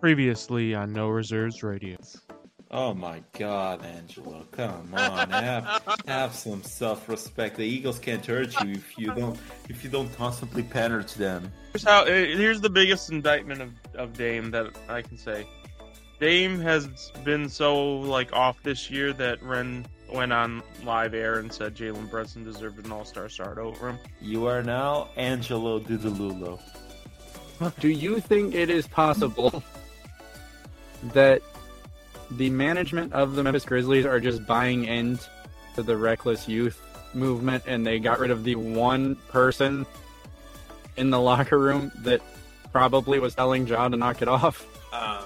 Previously on No Reserves Radio. Oh my God, Angelo! Come on, have, have some self-respect. The Eagles can't hurt you if you don't if you don't constantly pander to them. Here's how. eh, Here's the biggest indictment of, of Dame that I can say. Dame has been so like off this year that Rehn went on live air and said Jalen Brunson deserved an All Star start over him. You are now Angelo Didululo. Do you think it is possible that the management of the Memphis Grizzlies are just buying into the reckless youth movement and they got rid of the one person in the locker room that probably was telling John to knock it off? Um,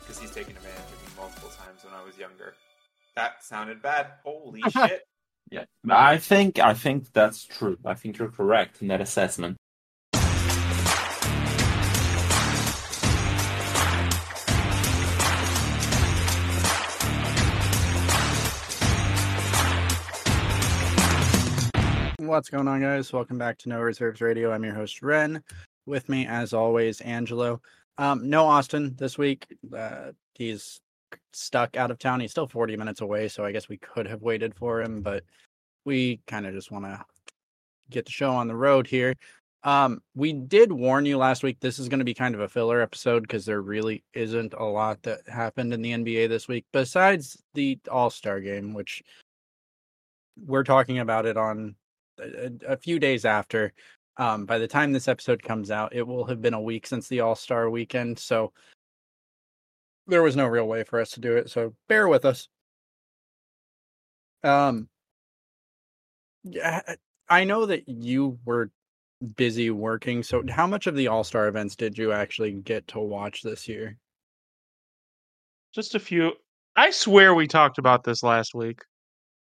because he's taken advantage of me multiple times when I was younger. That sounded bad. Holy shit. Yeah, I think I think that's true. I think you're correct in that assessment. What's going on, guys? Welcome back to No Reserves Radio. I'm your host, Rehn. With me, as always, Angelo. Um, no Austin this week. Uh, he's stuck out of town. He's still 40 minutes away, so I guess we could have waited for him, but we kind of just want to get the show on the road here. Um, we did warn you last week this is going to be kind of a filler episode because there really isn't a lot that happened in the NBA this week besides the All Star game, which we're talking about it on a, a few days after. Um, by the time this episode comes out, it will have been a week since the All Star weekend, so there was no real way for us to do it. So bear with us. Um, I know that you were busy working. So how much of the All Star events did you actually get to watch this year? Just a few. I swear we talked about this last week.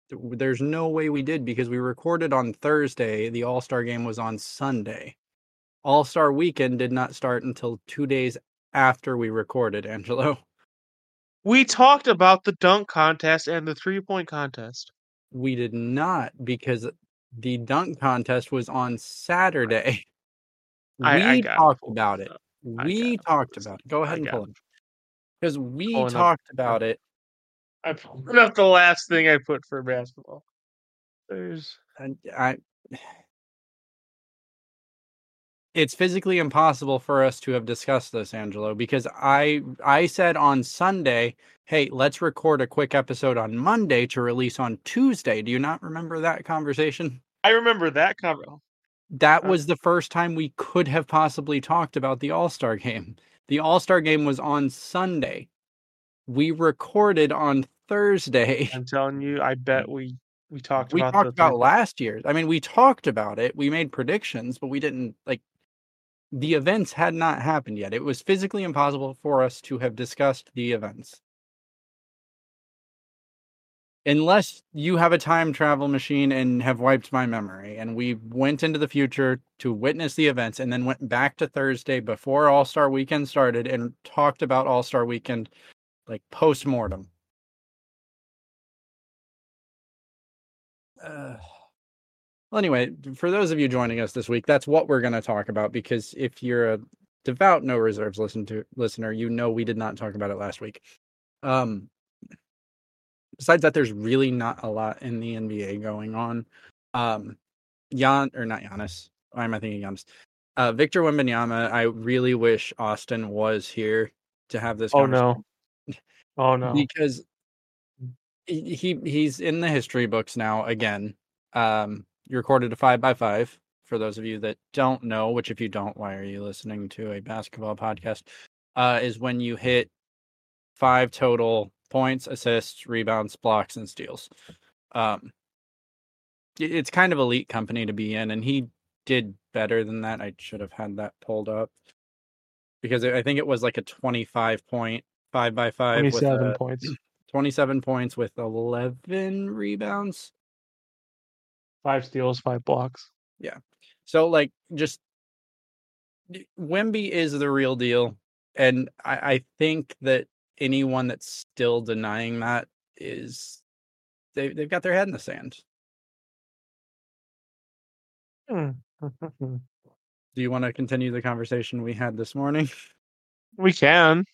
There's no way we did because we recorded on Thursday. The All Star game was on Sunday. All Star weekend did not start until two days after we recorded, Angelo. We talked about the dunk contest and the three point contest. We did not because the dunk contest was on Saturday. I- we I talked about it. We it talked about it. Go ahead and pull it. Because we talked about it. I pulled up the last thing I put for basketball. There's And I it's physically impossible for us to have discussed this angelo because i i said on sunday hey let's record a quick episode on monday to release on tuesday do you not remember that conversation I remember that cover. that Uh, was the first time we could have possibly talked about the all-star game the all-star game was on sunday we recorded on thursday I'm telling you, I bet we we talked we about talked about last year's. I mean, we talked about it. We made predictions, but we didn't like the events had not happened yet. It was physically impossible for us to have discussed the events. Unless you have a time travel machine and have wiped my memory, and we went into the future to witness the events and then went back to Thursday before All Star Weekend started and talked about All Star Weekend like post mortem. Uh, well, anyway, for those of you joining us this week, that's what we're going to talk about. Because if you're a devout no reserves listen to listener, you know we did not talk about it last week. Um, besides that, there's really not a lot in the NBA going on. Um, Jan or not Giannis? Why am I thinking Giannis? Uh, Victor Wembanyama. I really wish Austin was here to have this. Oh no. Oh no. because he he- he's in the history books now again. Um, you recorded a five by five. For those of you that don't know, which if you don't, why are you listening to a basketball podcast? Uh, is when you hit five total points, assists, rebounds, blocks, and steals. Um, it's kind of elite company to be in, and he did better than that. I should have had that pulled up because I think it was like a twenty-five point five by five with Twenty-seven a, points, 27 points with 11 rebounds. five steals, five blocks. Yeah. So, like, just Wemby is the real deal. And I, I think that anyone that's still denying that is they, they've got their head in the sand. Hmm. Do you want to continue the conversation we had this morning? we can.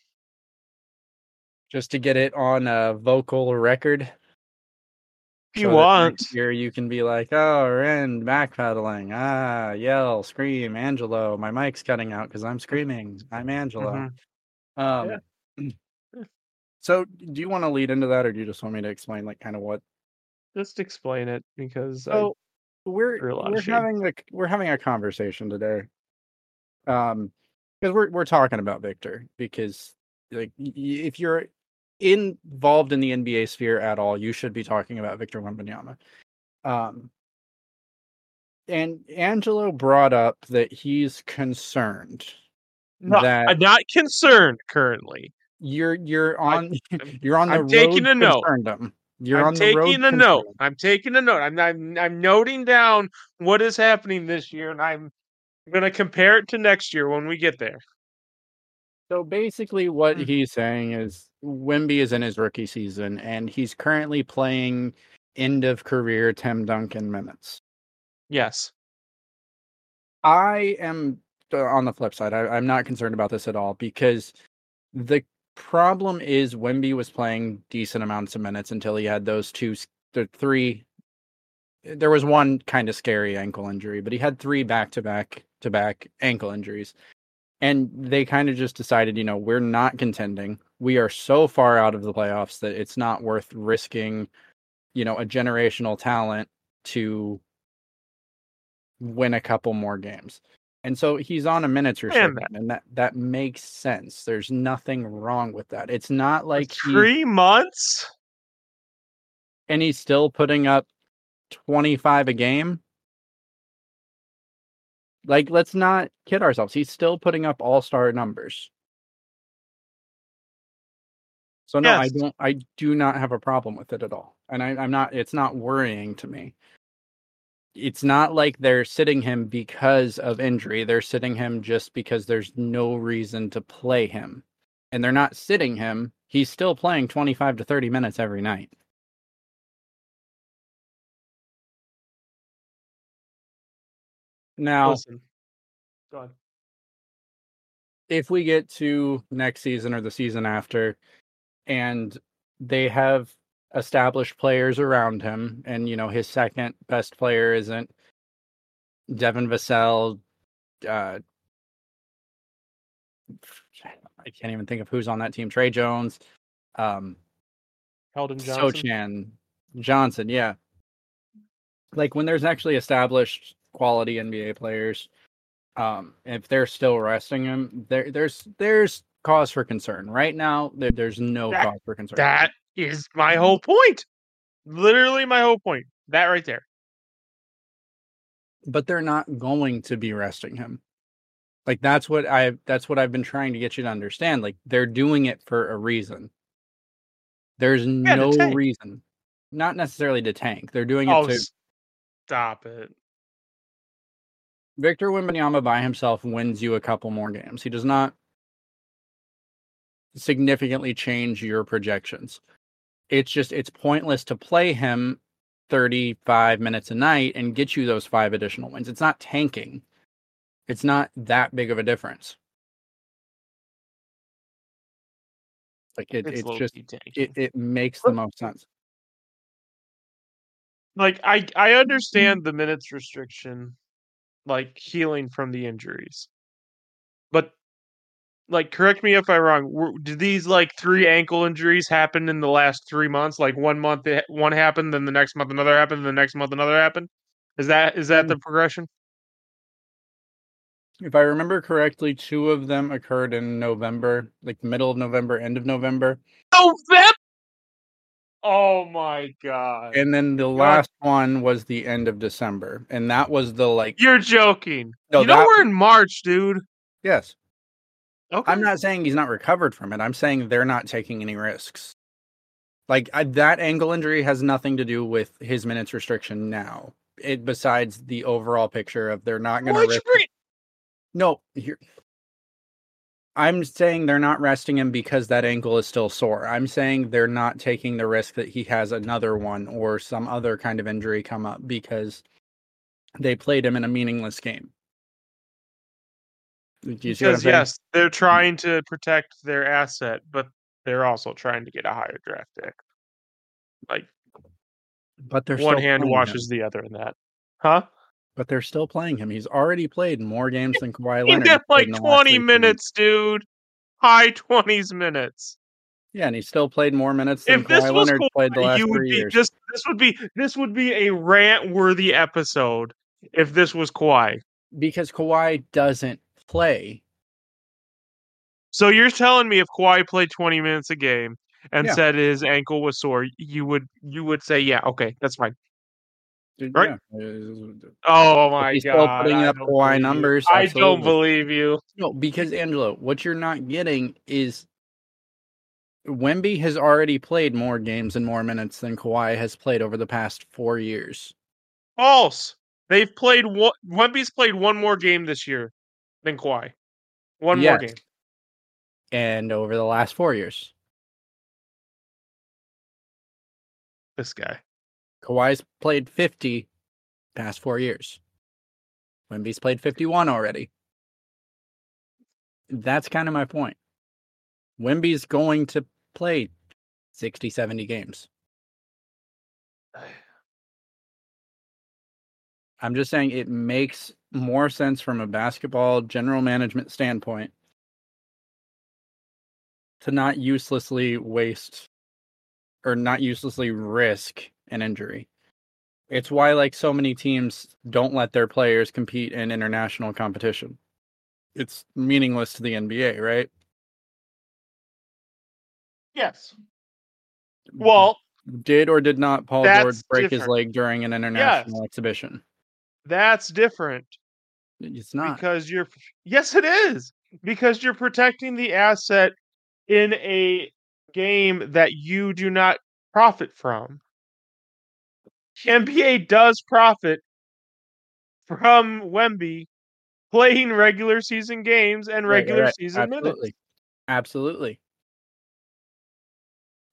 Just to get it on a vocal record. If you so want. here you can be like, oh, Rehn backpedaling. Ah, yell, scream, Angelo. My mic's cutting out because I'm screaming. I'm Angelo. Mhm. Um, so do you want to lead into that, or do you just want me to explain like kind of what? Just explain it because I- we're threw a lot of we're having a we're having a conversation today. Um, because we're we're talking about Victor because like if you're involved in the NBA sphere at all, you should be talking about Victor Wembanyama. Um, and Angelo brought up that he's concerned No, that I'm not concerned currently. you're you're I- on you're on the I'm taking a note. concerndom. You're I'm on the road taking a note. I'm taking a note. I'm, I'm I'm noting down what is happening this year, and I'm going to compare it to next year when we get there. So basically, what Mhm. he's saying is Wemby is in his rookie season, and he's currently playing end of career Tim Duncan minutes. Yes. I am uh, on the flip side. I, I'm not concerned about this at all because the problem is Wemby was playing decent amounts of minutes until he had those two, the three. There was one kind of scary ankle injury, but he had three back to back to back ankle injuries. And they kind of just decided, you know, we're not contending. We are so far out of the playoffs that it's not worth risking, you know, a generational talent to win a couple more games. And so he's on a minutes Understand restriction, and that that makes sense. There's nothing wrong with that. It's not like he, Three months. and he's still putting up 25 a game. Like, let's not kid ourselves. He's still putting up all-star numbers. So no, I don't. I do not have a problem with it at all, and I, I'm not. It's not worrying to me. It's not like they're sitting him because of injury. They're sitting him just because there's no reason to play him, and they're not sitting him. He's still playing 25 to 30 minutes every night. Now, Listen. Go on. if we get to next season or the season after and they have established players around him and you know his second best player isn't Devin Vassell uh I can't even think of who's on that team Tre Jones um Keldon Johnson. Sochan Johnson yeah like when there's actually established quality NBA players um if they're still resting him there there's there's cause for concern right now there, there's no That- cause for concern That is my mm-hmm. whole point. Literally my whole point. That right there. but they're not going to be resting him like that's what i that's what i've been trying to get you to understand like they're doing it for a reason there's to no tank. reason not necessarily to tank they're doing it Oh, to stop it. Victor Wembanyama by himself wins you a couple more games. He does not significantly change your projections. It's just it's pointless to play him 35 minutes a night and get you those five additional wins. It's not tanking. It's not that big of a difference. Like it, It's, it's just it, it makes the most sense. like I I mm-hmm. understand the minutes restriction, like healing from the injuries, but like correct me if I'm wrong. Did these like three ankle injuries happen in the last three months? Like one month one happened, then the next month another happened, the next month another happened. Is that is that the mm. progression? If I remember correctly, two of them occurred in November, like middle of November, end of November. November. Oh my god! And then the last one was the end of December. And that was the like You're joking. No, you know that- we're in March, dude. yes. Okay. I'm not saying he's not recovered from it. I'm saying they're not taking any risks. Like I, that ankle injury has nothing to do with his minutes restriction now. It besides the overall picture of they're not going to risk. bring? No, here. I'm saying they're not resting him because that ankle is still sore. I'm saying they're not taking the risk that he has another one or some other kind of injury come up because they played him in a meaningless game. Because yes, they're trying to protect their asset, but they're also trying to get a higher draft pick. Like But they're one hand washes him. the other in that. Huh? But they're still playing him. He's already played more games than Kawhi Leonard. has played like in the last 20 three seasons. minutes, dude. High 20s minutes. Yeah, and he still played more minutes than If this Kawhi Leonard played the last three be years. just this would be this would be a rant worthy episode if this was Kawhi. Because Kawhi doesn't play. So you're telling me if Kawhi played 20 minutes a game and Yeah. said his ankle was sore, you would you would say, yeah, okay, that's fine. Right. yeah. Oh my he's god. still putting I up don't Kawhi numbers, I don't believe you. No, because Angelo, what you're not getting is Wemby has already played more games and more minutes than Kawhi has played over the past four years. False. They've played one. Wemby's played one more game this year than Kawhi. One more game. And over the last four years. This guy. Kawhi's played 50 past four years. Wemby's played 51 already. That's kind of my point. Wemby's going to play 60, 70 games. I'm just saying it makes more sense from a basketball general management standpoint to not uselessly waste or not uselessly risk an injury. It's why like so many teams don't let their players compete in international competition. It's meaningless to the NBA, right? Yes. Well, Did or did not Paul George break his leg during an international exhibition? That's different It's not. because you're. Yes, it is because you're protecting the asset in a game that you do not profit from. NBA does profit from Wemby playing regular season games and Right, right, regular right. season Absolutely. minutes. Absolutely.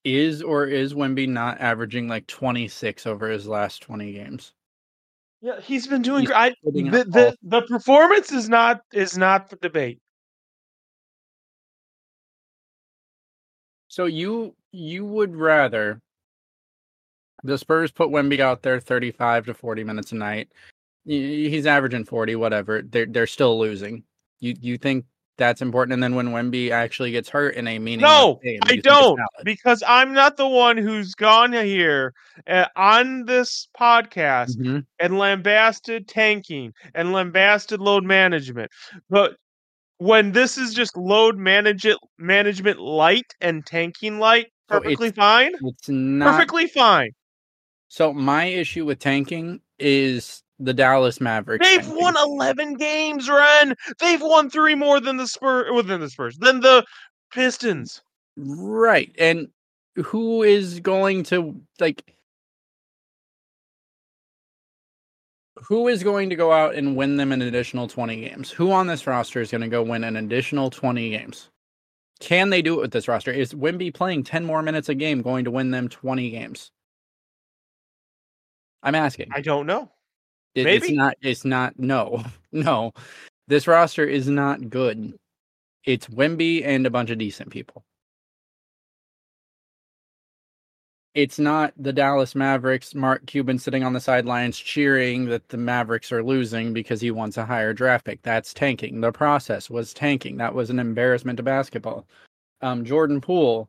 Is or is Wemby not averaging like 26 over his last 20 games? Yeah, he's been doing. He's I, the, the the performance is not is not the debate. So you you would rather the Spurs put Wemby out there 35 to 40 minutes a night. He's averaging 40 whatever. They're they're still losing. You you think that's important and then when Wemby actually gets hurt in a meaningless No, game, I you think it's don't because I'm not the one who's gone here uh, on this podcast Mhm. and lambasted tanking and lambasted load management. But when this is just load manage it, management light and tanking light, So perfectly it's fine. It's not Perfectly fine. So my issue with tanking is the Dallas Mavericks. They've won 11 games, Rehn. They've won three more than the Spurs, within the Spurs, than the Pistons. right, and who is going to like? Who is going to go out and win them an additional twenty games? Who on this roster is going to go win an additional twenty games? Can they do it with this roster? Is Wemby playing ten more minutes a game going to win them twenty games? I'm asking. I don't know. It- It's not. It's not. No, no. This roster is not good. It's Wemby and a bunch of decent people. It's not the Dallas Mavericks. Mark Cuban sitting on the sidelines cheering that the Mavericks are losing because he wants a higher draft pick. That's tanking. The process was tanking. That was an embarrassment to basketball. Um, Jordan Poole.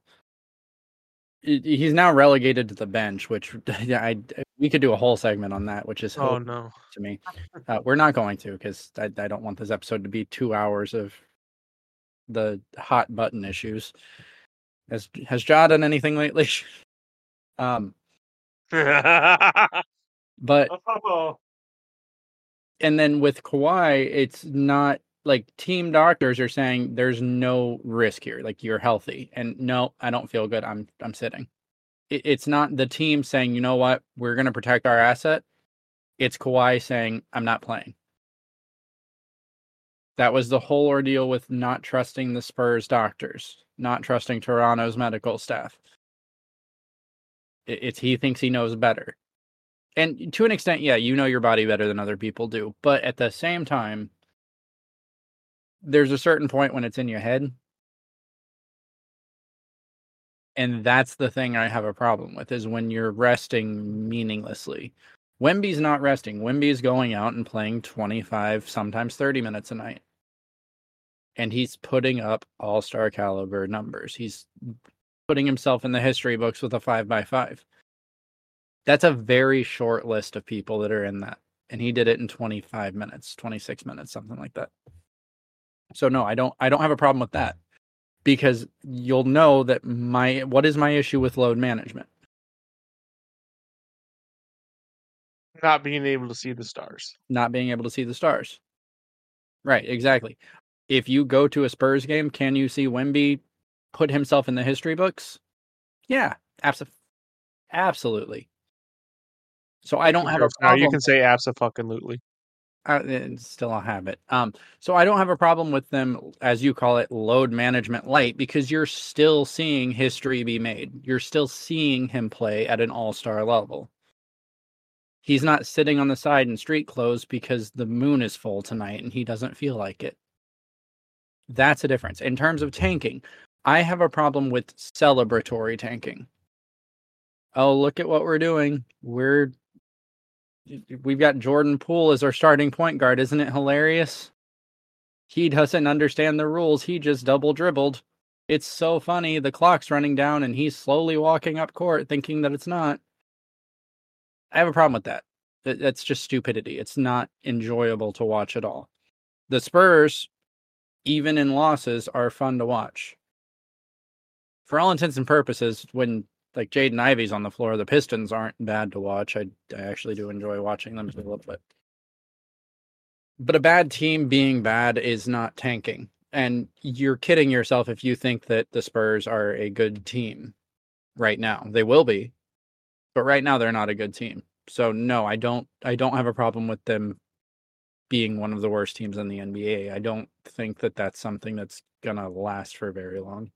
He- He's now relegated to the bench, which yeah, I we could do a whole segment on that, which is Oh no. to me. Uh, we're not going to because I, I don't want this episode to be two hours of the hot button issues. Has has Ja done anything lately? um, but oh, and then with Kawhi, it's not like team doctors are saying there's no risk here. Like you're healthy, and no, I don't feel good. I'm I'm sitting. It, it's not the team saying, you know what, we're going to protect our asset. It's Kawhi saying, I'm not playing. That was the whole ordeal with not trusting the Spurs doctors, not trusting Toronto's medical staff. It, it's he thinks he knows better. And to an extent, yeah, you know your body better than other people do. But at the same time, there's a certain point when it's in your head. And that's the thing I have a problem with is when you're resting meaninglessly. Wemby's not resting. Wemby's going out and playing 25, sometimes 30 minutes a night. And he's putting up all star caliber numbers. He's putting himself in the history books with a five by five. That's a very short list of people that are in that. And he did it in 25 minutes, 26 minutes, something like that. So no, I don't I don't have a problem with that. Because you'll know that my what is my issue with load management? Not being able to see the stars. Not being able to see the stars. Right, exactly. If you go to a Spurs game, can you see Wemby put himself in the history books? Yeah, abso- absolutely. So I don't have a Now problem. you can say absolutely. Uh, it's still a habit. Um, so I don't have a problem with them, as you call it, load management light, because you're still seeing history be made. You're still seeing him play at an all star level. He's not sitting on the side in street clothes because the moon is full tonight and he doesn't feel like it. That's a difference. In terms of tanking, I have a problem with celebratory tanking. Oh, look at what we're doing. We're we've got Jordan Poole as our starting point guard. Isn't it hilarious? He doesn't understand the rules. He just double dribbled. It's so funny. The clock's running down and he's slowly walking up court thinking that it's not. I have a problem with that. That- That's just stupidity. It's not enjoyable to watch at all. The Spurs, even in losses, are fun to watch. For all intents and purposes, when like Jaden Ivey's on the floor, the Pistons aren't bad to watch. I, I actually do enjoy watching them a little bit. But a bad team being bad is not tanking. And you're kidding yourself if you think that the Spurs are a good team right now. They will be. But right now they're not a good team. So no, I don't I don't have a problem with them being one of the worst teams in the NBA. I don't think that that's something that's going to last for very long.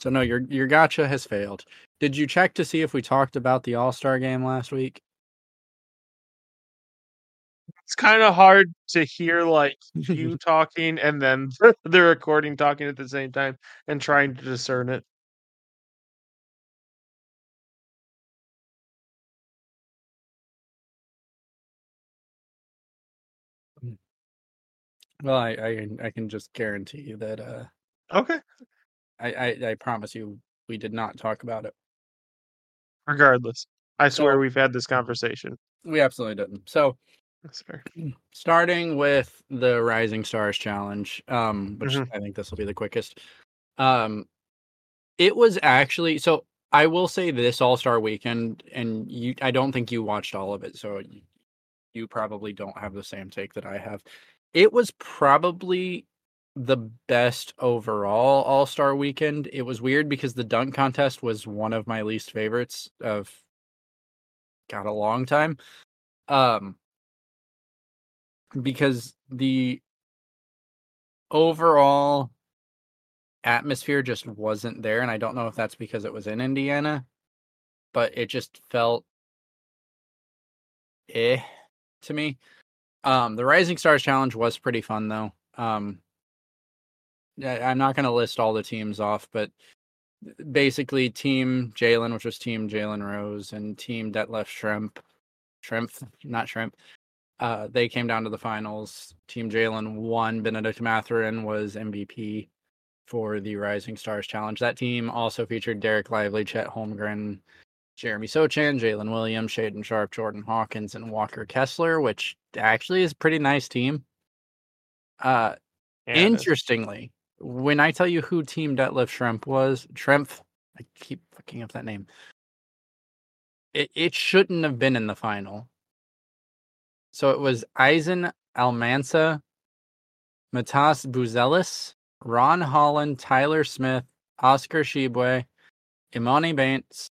So no, your your gotcha has failed. Did you check to see if we talked about the All Star game last week? It's kind of hard to hear like you talking and then the recording talking at the same time and trying to discern it. Well, I I, can- I can just guarantee you that uh Okay. I, I I promise you we did not talk about it. Regardless, I swear So- we've had this conversation. We absolutely didn't. So That's fair. starting with the Rising Stars Challenge, um, which Mhm. I think this will be the quickest. Um, it was actually so. I will say this All Star Weekend, and you, I don't think you watched all of it, so you probably don't have the same take that I have. It was probably the best overall All Star Weekend. It was weird because the dunk contest was one of my least favorites of got a long time. Um, because the overall atmosphere just wasn't there and i don't know if that's because it was in indiana but it just felt eh to me um the rising stars challenge was pretty fun though um i'm not going to list all the teams off but basically team jalen which was team jalen rose and team detlef shrimp shrimp not shrimp uh, they came down to the finals. Team Jalen won. Bennedict Mathurin was MVP for the Rising Stars Challenge. That team also featured Dereck Lively, Chet Holmgren, Jeremy Sochan, Jalen Williams, Shaedon Sharpe, Jordan Hawkins, and Walker Kessler, which actually is a pretty nice team. Uh, Yeah, interestingly, when I tell you who Team Detlef Shrimp was, Shrimp, I keep fucking up that name. It it shouldn't have been in the final. So it was Izan Almansa, Matas Buzelis, Ron Holland, Tyler Smith, Oscar Tshiebwe, Imani Bates,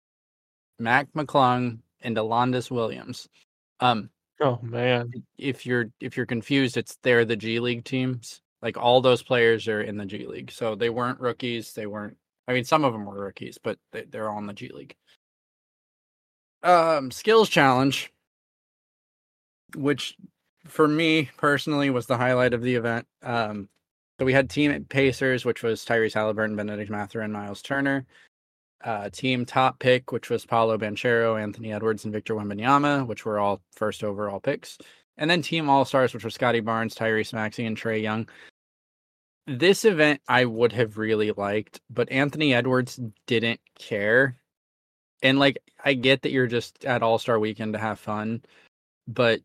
Mac McClung, and Alondes Williams. Um, Oh man. if you're if you're confused, it's they're the G League teams. Like all those players are in the G League, so they weren't rookies. They weren't. I mean, some of them were rookies, but they, they're all in the G League. Um, skills challenge, which for me personally was the highlight of the event. Um, So we had Team Pacers, which was Tyrese Halliburton, Bennedict Mathurin, Miles Turner. Uh, team Top Pick, which was Paolo Banchero, Anthony Edwards, and Victor Wembanyama, which were all first overall picks. And then Team All Stars, which were Scottie Barnes, Tyrese Maxey, and Trae Young. This event I would have really liked, but Anthony Edwards didn't care. And like, I get that you're just at All Star Weekend to have fun, but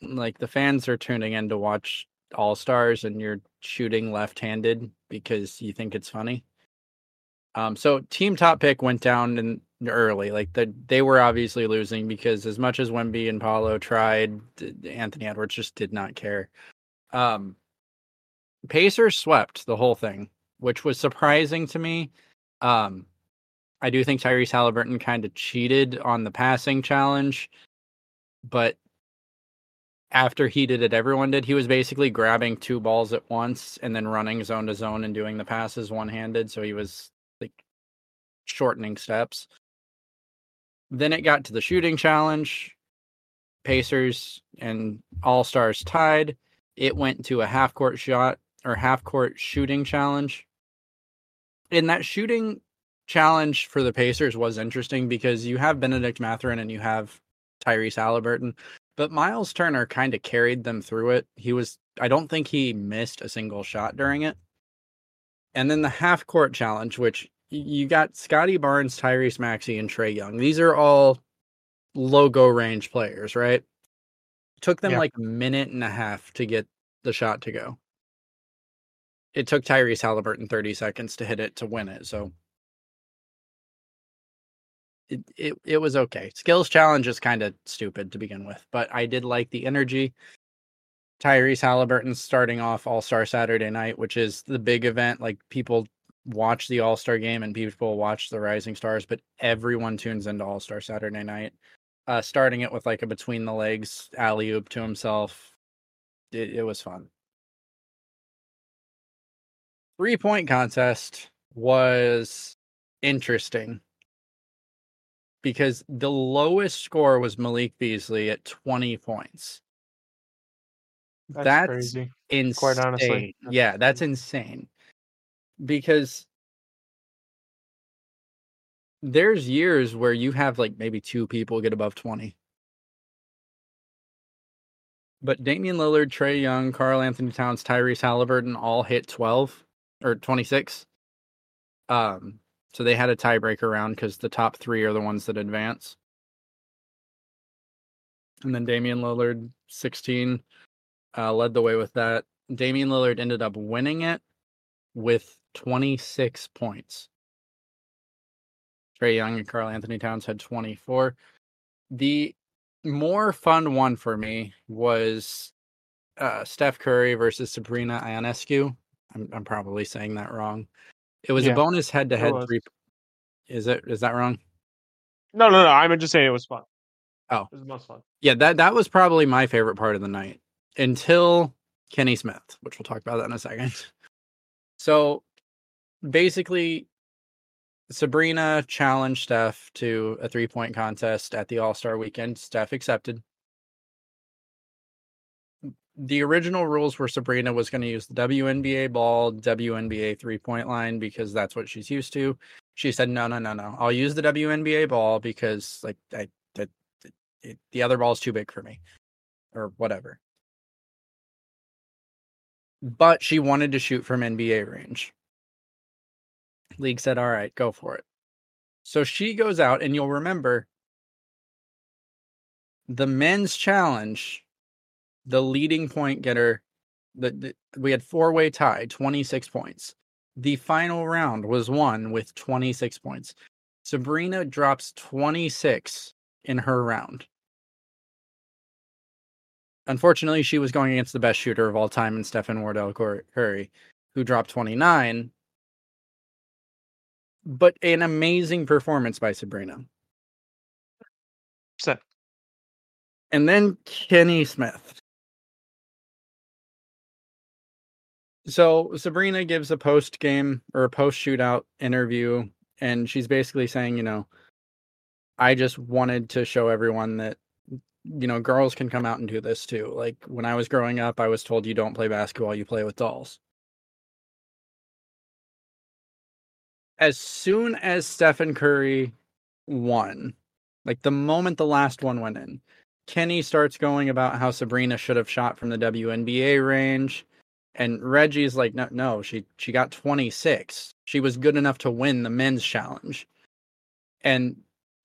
like the fans are tuning in to watch All Stars, and you're shooting left-handed because you think it's funny. Um, so Team Top Pick went down in early. Like the, they were obviously losing because as much as Wemby and Paolo tried, Anthony Edwards just did not care. Um, Pacers swept the whole thing, which was surprising to me. Um, I do think Tyrese Halliburton kind of cheated on the passing challenge, but after he did it, everyone did. He was basically grabbing two balls at once and then running zone to zone and doing the passes one handed. So he was like shortening steps. Then it got to the shooting challenge. Pacers and All Stars tied. It went to a half court shot or half court shooting challenge. And that shooting challenge for the Pacers was interesting because you have Bennedict Mathurin and you have Tyrese Halliburton, but Miles Turner kind of carried them through it. He was, I don't think he missed a single shot during it. And then the half court challenge, which you got Scottie Barnes, Tyrese Maxey, and Trae Young. These are all logo range players, right? took them Yeah. like a minute and a half to get the shot to go. It took Tyrese Halliburton 30 seconds to hit it to win it. So it, it, it was okay. Skills challenge is kind of stupid to begin with, but I did like the energy. Tyrese Halliburton starting off All Star Saturday night, which is the big event. Like people watch the All Star game and people watch the Rising Stars, but everyone tunes into All Star Saturday night. Uh, starting it with like a between the legs alley oop to himself. It, it was fun. Three point contest was interesting because the lowest score was Malik Beasley at 20 points. That's, That's crazy. insane. Quite honestly. Yeah, that's insane. Because there's years where you have like maybe two people get above 20. But Damian Lillard, Trae Young, Karl Anthony Towns, Tyrese Halliburton all hit 12 or 26. Um, so they had a tiebreaker round because the top three are the ones that advance. And then Damian Lillard, 16, uh, led the way with that. Damian Lillard ended up winning it with 26 points. Trae Young and Karl Anthony Towns had 24. The more fun one for me was uh, Steph Curry versus Sabrina Ionescu. I'm, I'm probably saying that wrong. It was Yeah, a bonus head to head three. Is it? Is that wrong? No, no, no. I'm just saying it was fun. Oh. it was most fun. Yeah, that that was probably my favorite part of the night until Kenny Smith, which we'll talk about that in a second. So basically, Sabrina challenged Steph to a three point contest at the All Star weekend. Steph accepted. The original rules were Sabrina was going to use the WNBA ball, WNBA three point line because that's what she's used to. She said, "No, no, no, no. I'll use the WNBA ball because like I the other ball is too big for me, or whatever." But she wanted to shoot from NBA range. League said, "All right, go for it." So she goes out, and you'll remember the men's challenge. The leading point getter, the we had four way tie, twenty six points. The final round was won with twenty six points. Sabrina drops twenty six in her round. Unfortunately, she was going against the best shooter of all time in Stephen Wardell Cur- Curry, who dropped 29. But an amazing performance by Sabrina. Percent. And then Kenny Smith. So Sabrina gives a post game or a post shootout interview, and she's basically saying, you know, I just wanted to show everyone that you know girls can come out and do this too. Like when I was growing up, I was told you don't play basketball, you play with dolls. As soon as Stephen Curry won, like the moment the last one went in, Kenny starts going about how Sabrina should have shot from the WNBA range and Reggie's like, no, no, she she got 26. She was good enough to win the men's challenge. And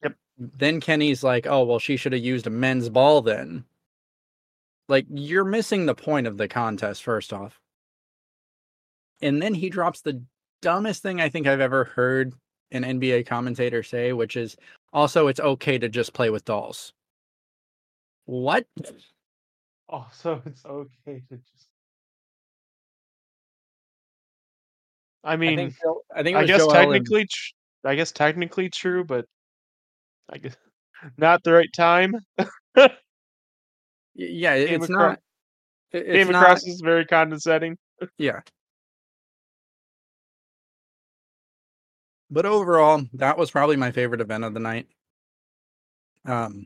Yep. then Kenny's like, oh, well, she should have used a men's ball then. Like, you're missing the point of the contest, first off. And then he drops the dumbest thing I think I've ever heard an NBA commentator say, which is also it's okay to just play with dolls. What? Also, it's okay to just. I mean, I think Joe- I think I guess and- technically, I guess technically true, but I guess not the right time. Yeah, it- it's acro- not. it- It's Came not. across as very condescending. Yeah. But overall, that was probably my favorite event of the night. Um,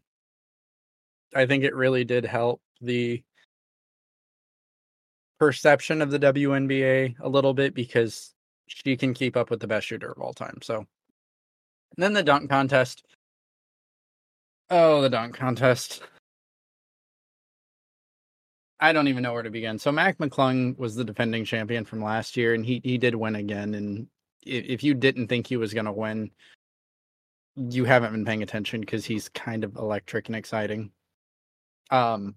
I think it really did help the perception of the WNBA a little bit because she can keep up with the best shooter of all time. So, and then the dunk contest. Oh, the dunk contest. I don't even know where to begin. So Mac McClung was the defending champion from last year, and he he did win again. And if, if you didn't think he was going to win, you haven't been paying attention because he's kind of electric and exciting. Um,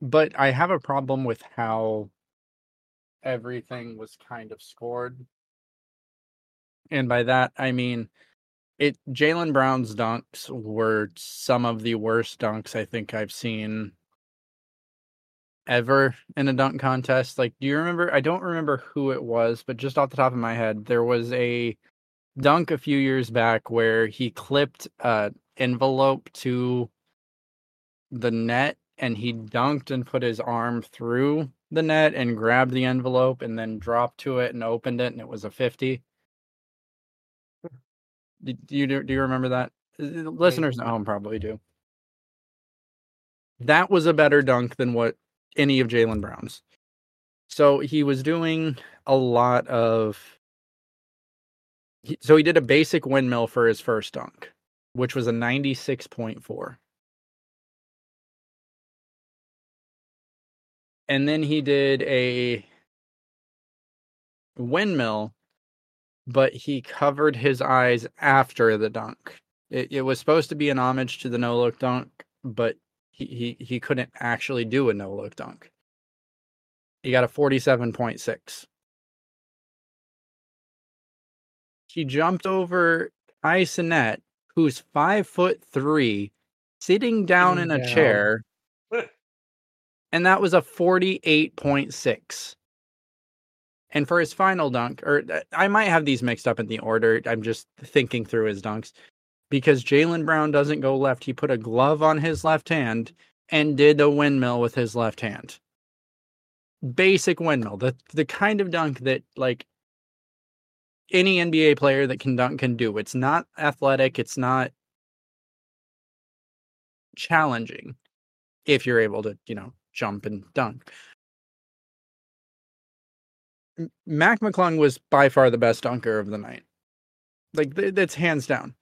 but I have a problem with how everything was kind of scored, and by that I mean it. Jaylen Brown's dunks were some of the worst dunks I think I've seen ever in a dunk contest. Like, do you remember? I don't remember who it was, but just off the top of my head, there was a dunk a few years back where he clipped a envelope to the net and he dunked and put his arm through the net and grabbed the envelope and then dropped to it and opened it and it was a 50 do you do you remember that Uh, listeners at home probably do that was a better dunk than what any of Jaylen Brown's. So he was doing a lot of. So he did a basic windmill for his first dunk, which was a 96.4. And then he did a windmill, but he covered his eyes after the dunk. It, it was supposed to be an homage to the no look dunk, but he, he he couldn't actually do a no look dunk. He got a 47.6. He jumped over Kai Cenat, who's five foot three, sitting down in a down. chair, and that was a 48.6. And for his final dunk, or uh, I might have these mixed up in the order. I'm just thinking through his dunks because Jaylen Brown doesn't go left. He put a glove on his left hand and did a windmill with his left hand. Basic windmill, the the kind of dunk that like any NBA player that can dunk can do. It's not athletic. It's not challenging if you're able to, you know, jump and dunk. Mac McClung was by far the best dunker of the night. Like th- that's hands down.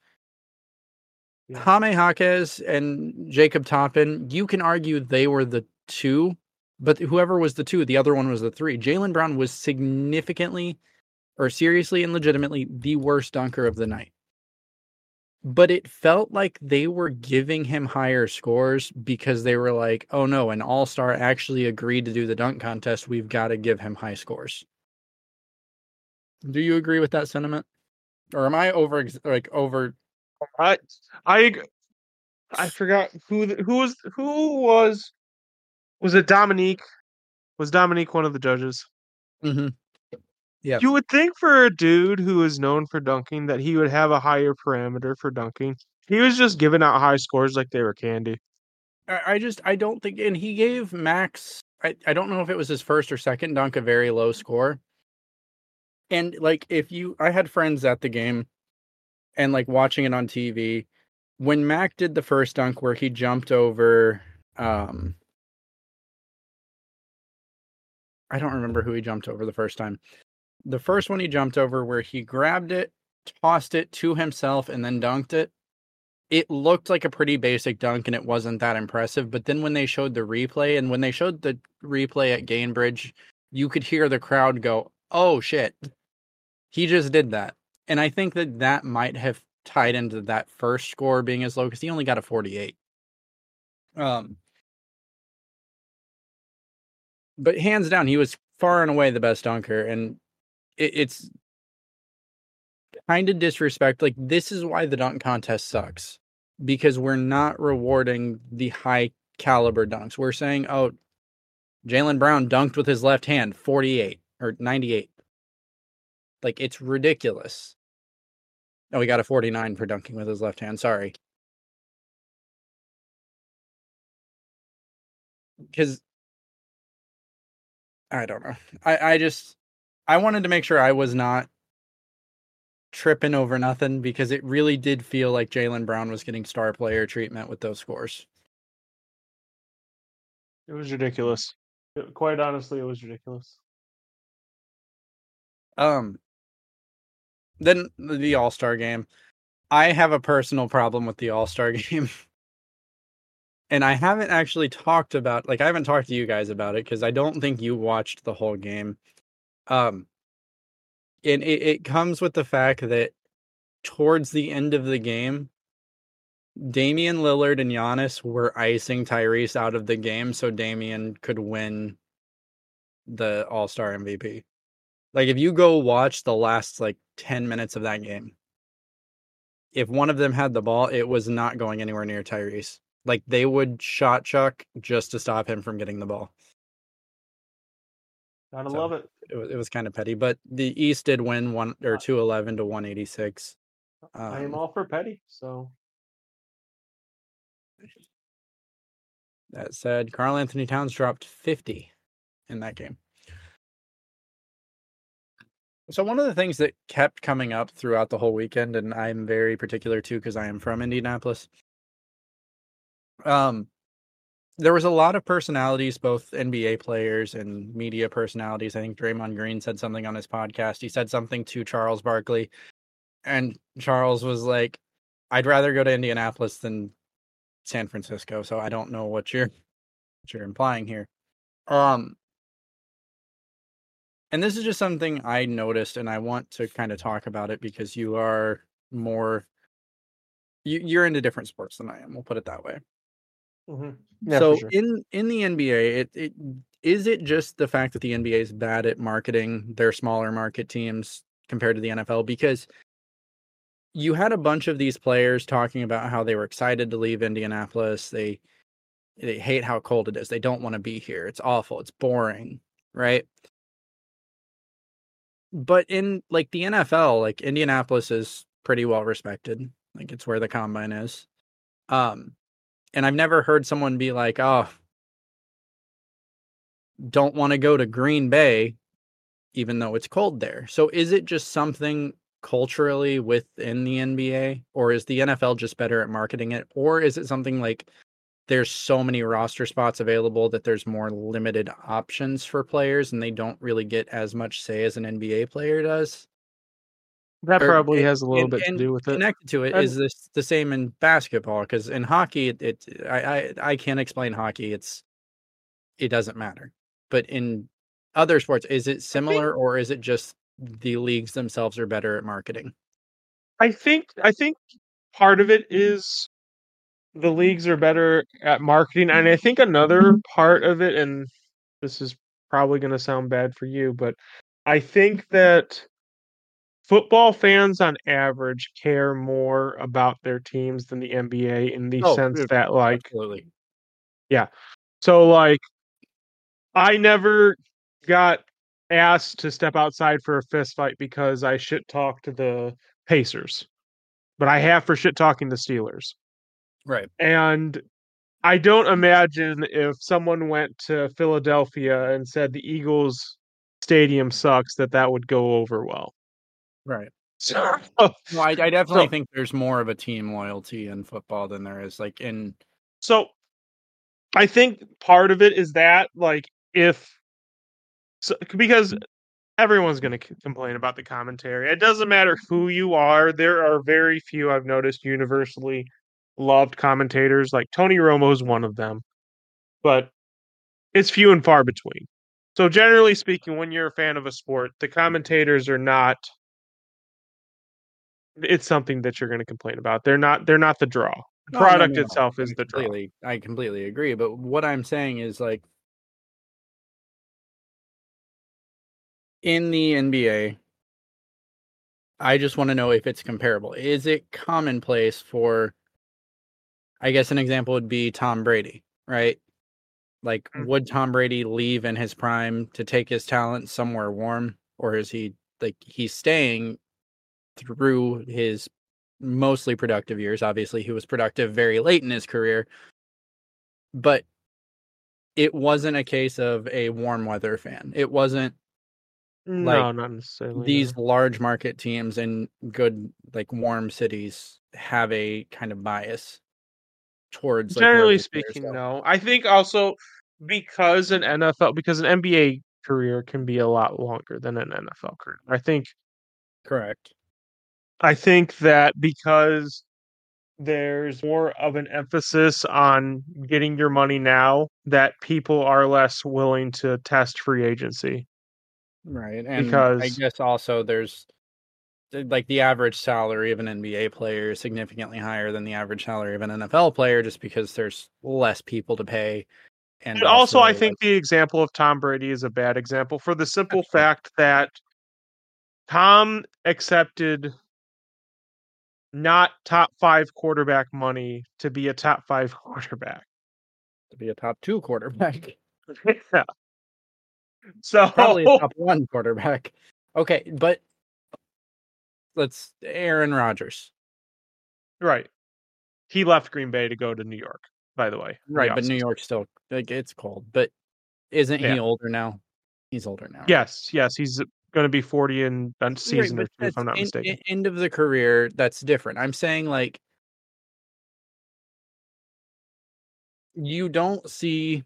Yeah. Jaime Jaquez and Jacob Toppin, you can argue they were the two, but whoever was the two, the other one was the three. Jaylen Brown was significantly or seriously and legitimately the worst dunker of the night. But it felt like they were giving him higher scores because they were like, oh no, an all star actually agreed to do the dunk contest. We've got to give him high scores. Do you agree with that sentiment? Or am I over like over I I I forgot who the, who was who was was it Dominique? Was Dominique one of the judges? Mhm. Yeah. You would think for a dude who is known for dunking that he would have a higher parameter for dunking. He was just giving out high scores like they were candy. I just I don't think and he gave Max I, I don't know if it was his first or second dunk a very low score. And like if you I had friends at the game and like watching it on TV when Mac did the first dunk where he jumped over um I don't remember who he jumped over the first time. The first one he jumped over where he grabbed it tossed it to himself and then dunked it, it looked like a pretty basic dunk and it wasn't that impressive. But then when they showed the replay and when they showed the replay at Gainbridge, you could hear the crowd go, "Oh shit, he just did that." And I think that that might have tied into that first score being as low because he only got a 48. Um, but hands down, he was far and away the best dunker, and it, it's kind of disrespect. Like this is why the dunk contest sucks because we're not rewarding the high caliber dunks. We're saying, oh, Jaylen Brown dunked with his left hand, 48 or 98. Like it's ridiculous. Oh, he got a 49 for dunking with his left hand. Sorry. Because I don't know. I, I just I wanted to make sure I was not tripping over nothing because it really did feel like Jaylen Brown was getting star player treatment with those scores. It was ridiculous. It- quite honestly, it was ridiculous. Um then the All-Star game. I have a personal problem with the All-Star game. and I haven't actually talked about like I haven't talked to you guys about it cuz I don't think you watched the whole game. Um and it, it comes with the fact that towards the end of the game Damian Lillard and Giannis were icing Tyrese out of the game so Damian could win the All-Star MVP. Like if you go watch the last like 10 minutes of that game, if one of them had the ball, it was not going anywhere near Tyrese. Like they would shot Chuck just to stop him from getting the ball. Gotta So- love it. It was it was kind of petty, but the East did win one or 211 to 186. I am Um, all for petty, so That said, Karl Anthony Towns dropped 50 in that game. So one of the things that kept coming up throughout the whole weekend, and I'm very particular too because I am from Indianapolis. Um, there was a lot of personalities, both NBA players and media personalities. I think Draymond Green said something on his podcast. He said something to Charles Barkley, and Charles was like, "I'd rather go to Indianapolis than San Francisco." So I don't know what you're what you're implying here. Um, and this is just something I noticed, and I want to kind of talk about it because you are more you, you're into different sports than I am. We'll put it that way. Mhm. so sure. in in the NBA, it, it is it just the fact that the NBA is bad at marketing their smaller market teams compared to the NFL because you had a bunch of these players talking about how they were excited to leave Indianapolis. They they hate how cold it is. They don't want to be here. It's awful. It's boring, right? But in like the NFL, like Indianapolis is pretty well respected. Like it's where the combine is. Um and I've never heard someone be like, "Oh, don't want to go to Green Bay even though it's cold there." So is it just something culturally within the NBA or is the NFL just better at marketing it or is it something like there's so many roster spots available that there's more limited options for players and they don't really get as much say as an NBA player does? That probably and- has a little and- bit to do with it. Connected to it is this the same in basketball because in hockey it, it I, I I can't explain hockey. It's it doesn't matter. But in other sports, is it similar or is it just the leagues themselves are better at marketing? I think I think part of it is the leagues are better at marketing, and I think another part of it, and this is probably going to sound bad for you, but I think that football fans on average care more about their teams than the NBA in the Oh, sense yeah, that like Absolutely. so like I never got asked to step outside for a fist fight because I shit talked to the Pacers. But I have for shit talking the Steelers. Right. And I don't imagine if someone went to Philadelphia and said the Eagles stadium sucks that that would go over well. Right. So No, I, I definitely So- think there's more of a team loyalty in football than there is like in so I think part of it is that like if so, because mm. everyone's going to complain about the commentary. It doesn't matter who you are. There are very few I've noticed universally loved commentators. Like Tony Romo is one of them, but it's few and far between. So generally speaking, when you're a fan of a sport, the commentators are not. It's something that you're going to complain about. They're not. They're not the draw. The No, no, product no, no. itself is I the draw. I completely agree. But what I'm saying is like in the NBA, I just want to know if it's comparable. Is it commonplace for I guess an example would be Tom Brady, right? Like Mhm. would Tom Brady leave in his prime to take his talent somewhere warm or is he like he's staying through his mostly productive years. Obviously, he was productive very late in his career, but it wasn't a case of a warm weather fan. It wasn't no, like, not necessarily. these no. large market teams in good, like warm cities have a kind of bias towards. like, generally players speaking, no. I think also because an NFL, because an NBA career can be a lot longer than an NFL career. I think Correct. I think that because there's more of an emphasis on getting your money now, that people are less willing to test free agency. Right. And I guess also there's eh, like the average salary of an NBA player is significantly higher than the average salary of an NFL player just because there's less people to pay. And And also, I like, think the example of Tom Brady is a bad example for the simple fact that Tom accepted not top five quarterback money to be a top five quarterback. to be a top two quarterback, yeah. So probably a top one quarterback. Okay, but let's Aaron Rodgers. right, he left Green Bay to go to New York. By the way, in the Right, but New. York's still like it's cold. But isn't Yeah. he older now? He's older now. Yes, yes, he's going to be forty in a Right, season or two, if I'm not en- mistaken. end of the career, that's different. I'm saying like you don't see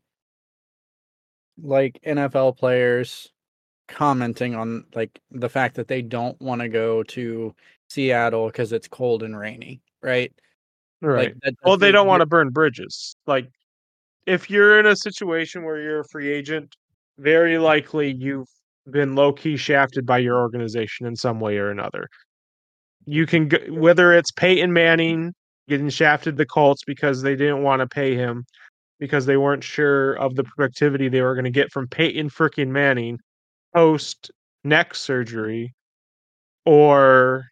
like NFL players commenting on like the fact that they don't want to go to Seattle because it's cold and rainy, right? right. Like that, Well, they don't want to burn bridges. Like, if you're in a situation where you're a free agent, very likely you've been low key shafted by your organization in some way or another. You mm-hmm. can, g- whether it's Peyton Manning getting shafted the Colts because they didn't want to pay him because they weren't sure of the productivity they were going to get from Peyton freaking Manning post neck surgery, or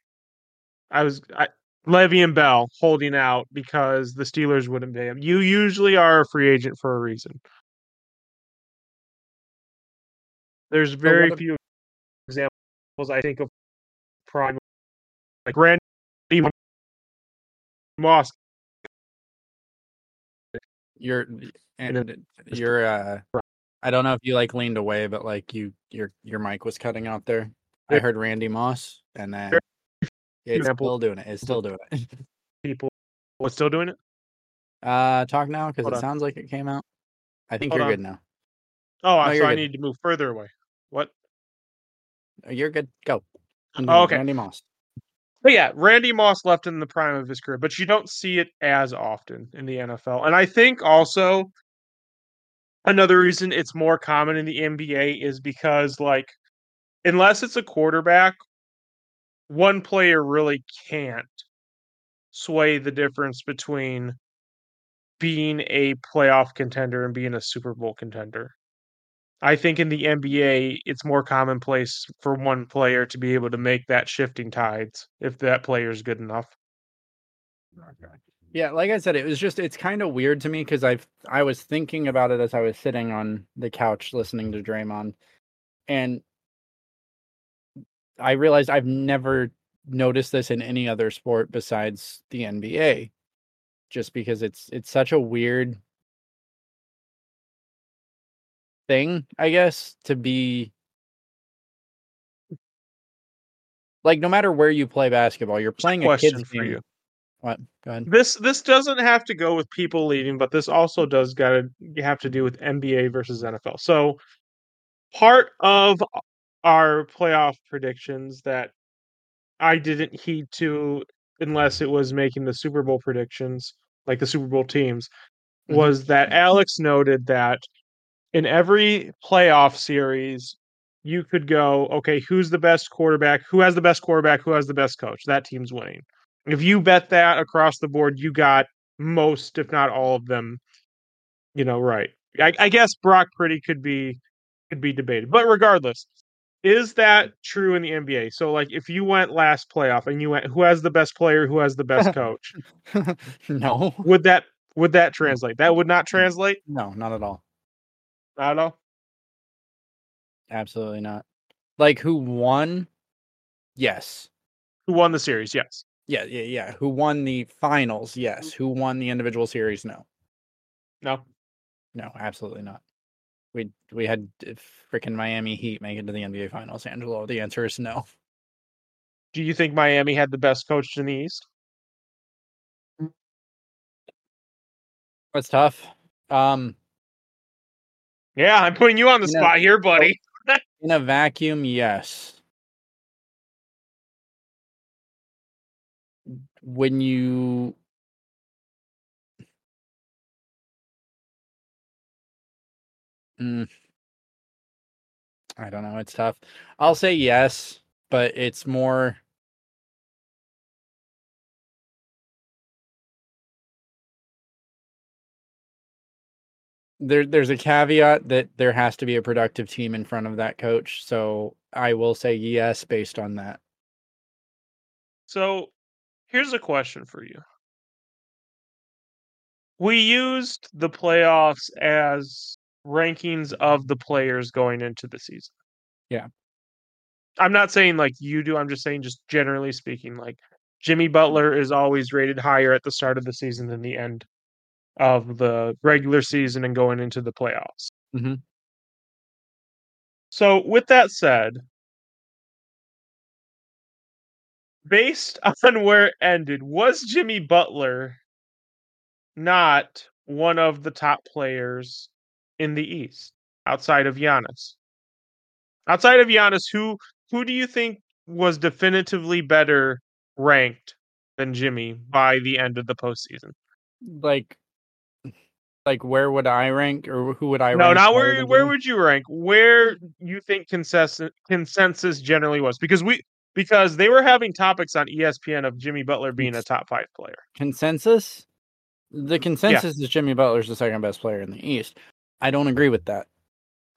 I was I, and Bell holding out because the Steelers wouldn't pay him. You usually are a free agent for a reason. There's very what if- few examples I think of prime like Randy Moss. You're And and you're uh I don't know if you like leaned away, but like you your your mic was cutting out there. I heard Randy Moss and then Very it's example- still doing it. It's still doing it. people. What's still doing it? Uh talk now because it on. sounds like it came out. I think Hold you're on. good now. Oh, No, so I good. need to move further away. What? Uh, You're good. Go. Oh, okay. Randy Moss. But yeah, Randy Moss left in the prime of his career, but you don't see it as often in the NFL. And I think also another reason it's more common in the NBA is because like unless it's a quarterback, one player really can't sway the difference between being a playoff contender and being a Super Bowl contender. I think in the NBA, it's more commonplace for one player to be able to make that shifting tides if that player is good enough. Yeah, like I said, it was just it's kind of weird to me because I've I was thinking about it as I was sitting on the couch listening to Draymond, and I realized I've never noticed this in any other sport besides the NBA, just because it's it's such a weird thing, I guess, to be like no matter where you play basketball, you're playing a Question kid's for game. you. What? Go ahead. This this doesn't have to go with people leaving, but this also does got to have to do with NBA versus NFL. So part of our playoff predictions that I didn't heed to unless it was making the Super Bowl predictions, like the Super Bowl teams, Mhm. was that Alex noted that in every playoff series, you could go, okay, who's the best quarterback? Who has the best quarterback? Who has the best coach? That team's winning. If you bet that across the board, you got most, if not all of them, you know, right. I, I guess Brock Purdy could be could be debated, but regardless, is that true in the NBA? So, like, if you went last playoff and you went, who has the best player? Who has the best coach? no, would that would that translate? That would not translate. no, not at all. I don't know. Absolutely not. Like who won? Yes. Who won the series? Yes. Yeah, yeah, yeah. Who won the finals? Yes. Who won the individual series? No. No. No, absolutely not. We we had freaking Miami Heat make it to the NBA finals, Angelo. The answer is no. Do you think Miami had the best coach in the East? That's tough. Um Yeah, I'm putting you on the know- spot here, buddy. in a vacuum, yes. When you Mm. I don't know, it's tough. I'll say yes, but it's more there there's a caveat that there has to be a productive team in front of that coach. So I will say yes based on that. So, here's a question for you. We used the playoffs as rankings of the players going into the season. Yeah. I'm not saying like you do, I'm just saying just generally speaking like Jimmy Butler is always rated higher at the start of the season than the end of the regular season and going into the playoffs. Mhm. So, with that said, based on where it ended, was Jimmy Butler not one of the top players in the East outside of Giannis? Outside of Giannis, who who do you think was definitively better ranked than Jimmy by the end of the postseason? Like like where would I rank or who would I No, rank? not where where would you rank? Where mm. you think consensus consensus generally was? Because we because they were having topics on ESPN of Jimmy Butler being a top five player. consensus? The mm, consensus is Jimmy Butler's the second best player in the East. I don't agree with that.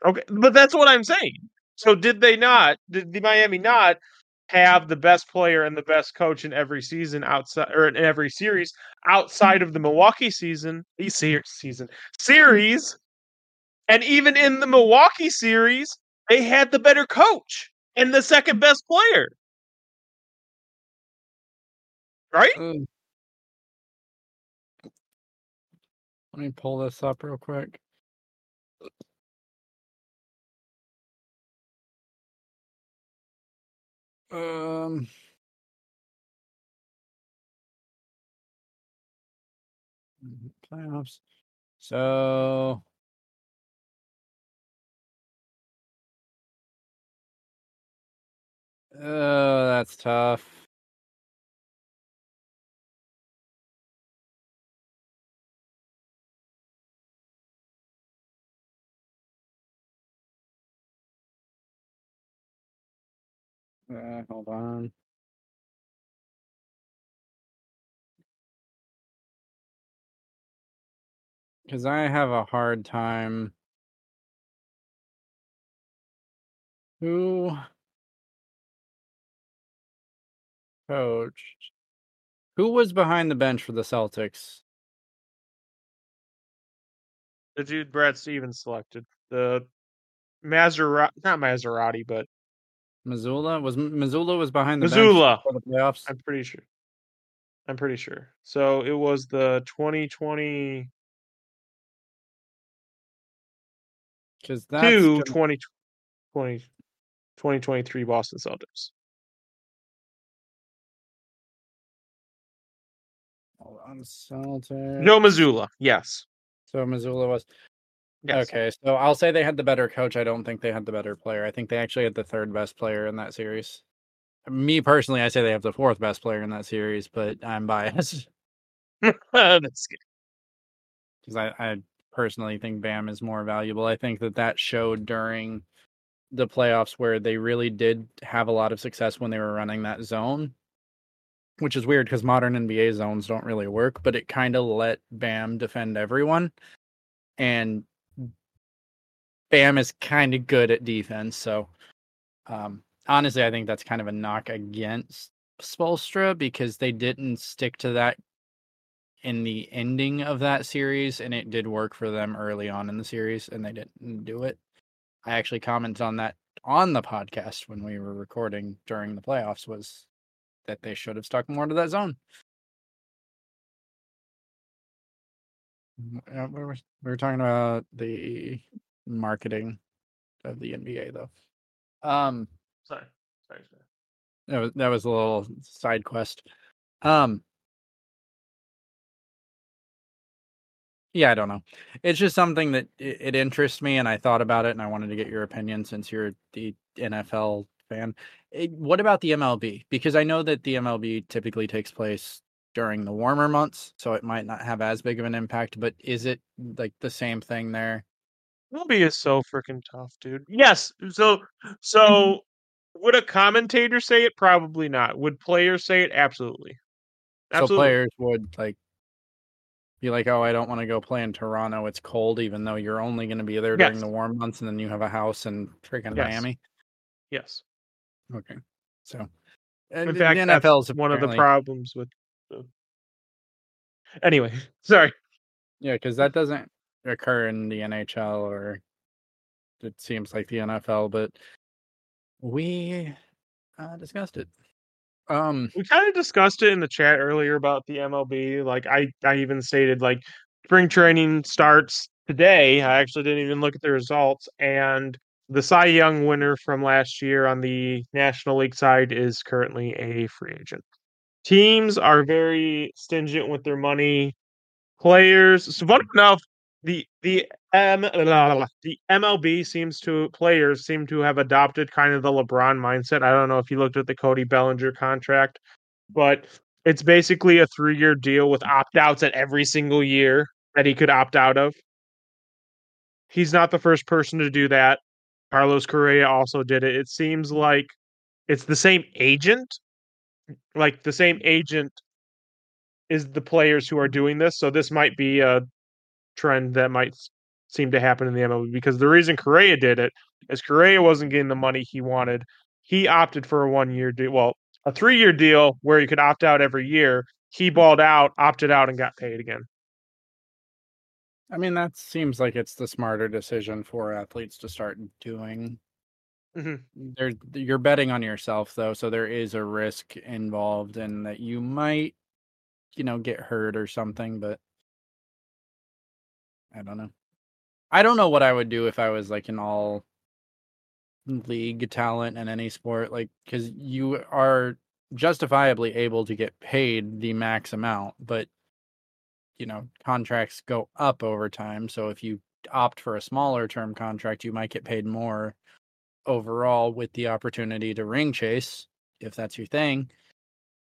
Okay, but that's what I'm saying. So did they not? Did the Miami not have the best player and the best coach in every season outside or in every series outside of the Milwaukee season? Season series, and even in the Milwaukee series, they had the better coach and the second best player. Right? Let me pull this up real quick. Um. Playoffs. So. Oh, that's tough. Uh, hold on. Because I have a hard time. Who coached? Who was behind the bench for the Celtics? The dude Brad Stevens selected the Maserati, not Maserati, but Mazzulla was Mazzulla was behind the Mazzulla. for the playoffs. I'm pretty sure. I'm pretty sure. So it was the 2020 Because that's gonna- 2020, 2023 Boston Celtics. Oh, hold on, Celtics. Joe Mazzulla, yes. So Mazzulla was Yes. Okay, so I'll say they had the better coach. I don't think they had the better player. I think they actually had the third best player in that series. Me personally, I say they have the fourth best player in that series, but I'm biased That's good. because I, I personally think Bam is more valuable. I think that that showed during the playoffs where they really did have a lot of success when they were running that zone, which is weird because modern NBA zones don't really work, but it kind of let Bam defend everyone. And Bam is kind of good at defense. So, um, honestly, I think that's kind of a knock against Spoelstra because they didn't stick to that in the ending of that series, and it did work for them early on in the series, and they didn't do it. I actually commented on that on the podcast when we were recording during the playoffs was that they should have stuck more to that zone. Mm, uh, We were, we were talking about the marketing of the NBA though. Um, Sorry. Sorry. sorry. that was that was a little side quest. Um, yeah, I don't know. It's just something that it, it interests me, and I thought about it, and I wanted to get your opinion since you're the NFL fan. Eh, what about the MLB? Because I know that the MLB typically takes place during the warmer months, so it might not have as big of an impact. But is it like the same thing there? MLB is so freaking tough, dude. Yes. So, mm-hmm. so would a commentator say it? Probably not. Would players say it? Absolutely. So players would like be like, "Oh, I don't want to go play in Toronto. It's cold, even though you're only going to be there during Yes. the warm months, and then you have a house in freaking Yes. Miami." Yes. Okay, so In the fact, NFL is that's one of the problems with. Anyway, sorry. Yeah, because that doesn't occur in the NHL or it seems like the NFL, but we uh, discussed it. Um, We kind of discussed it in the chat earlier about the MLB. Like I, I even stated like spring training starts today. I actually didn't even look at the results, and the Cy Young winner from last year on the National League side is currently a free agent. Teams are very stingent with their money. Players, so funny enough, the the M the MLB seems to players seem to have adopted kind of the LeBron mindset. I don't know if you looked at the Cody Bellinger contract, but it's basically a three year deal with opt outs at every single year that he could opt out of. He's not the first person to do that. Carlos Correa also did it. It seems like it's the same agent. Like the same agent is the players who are doing this. So this might be a trend that might seem to happen in the MLB because the reason Correa did it is Correa wasn't getting the money he wanted. He opted for a one year deal, well, a three year deal where you could opt out every year. He balled out, opted out, and got paid again. I mean, that seems like it's the smarter decision for athletes to start doing. Mhm. There, you're betting on yourself though, so there is a risk involved in that you might, you know, get hurt or something. But I don't know. I don't know what I would do if I was like an all league talent in any sport, like because you are justifiably able to get paid the max amount, but you know contracts go up over time so if you opt for a smaller term contract you might get paid more overall with the opportunity to ring chase if that's your thing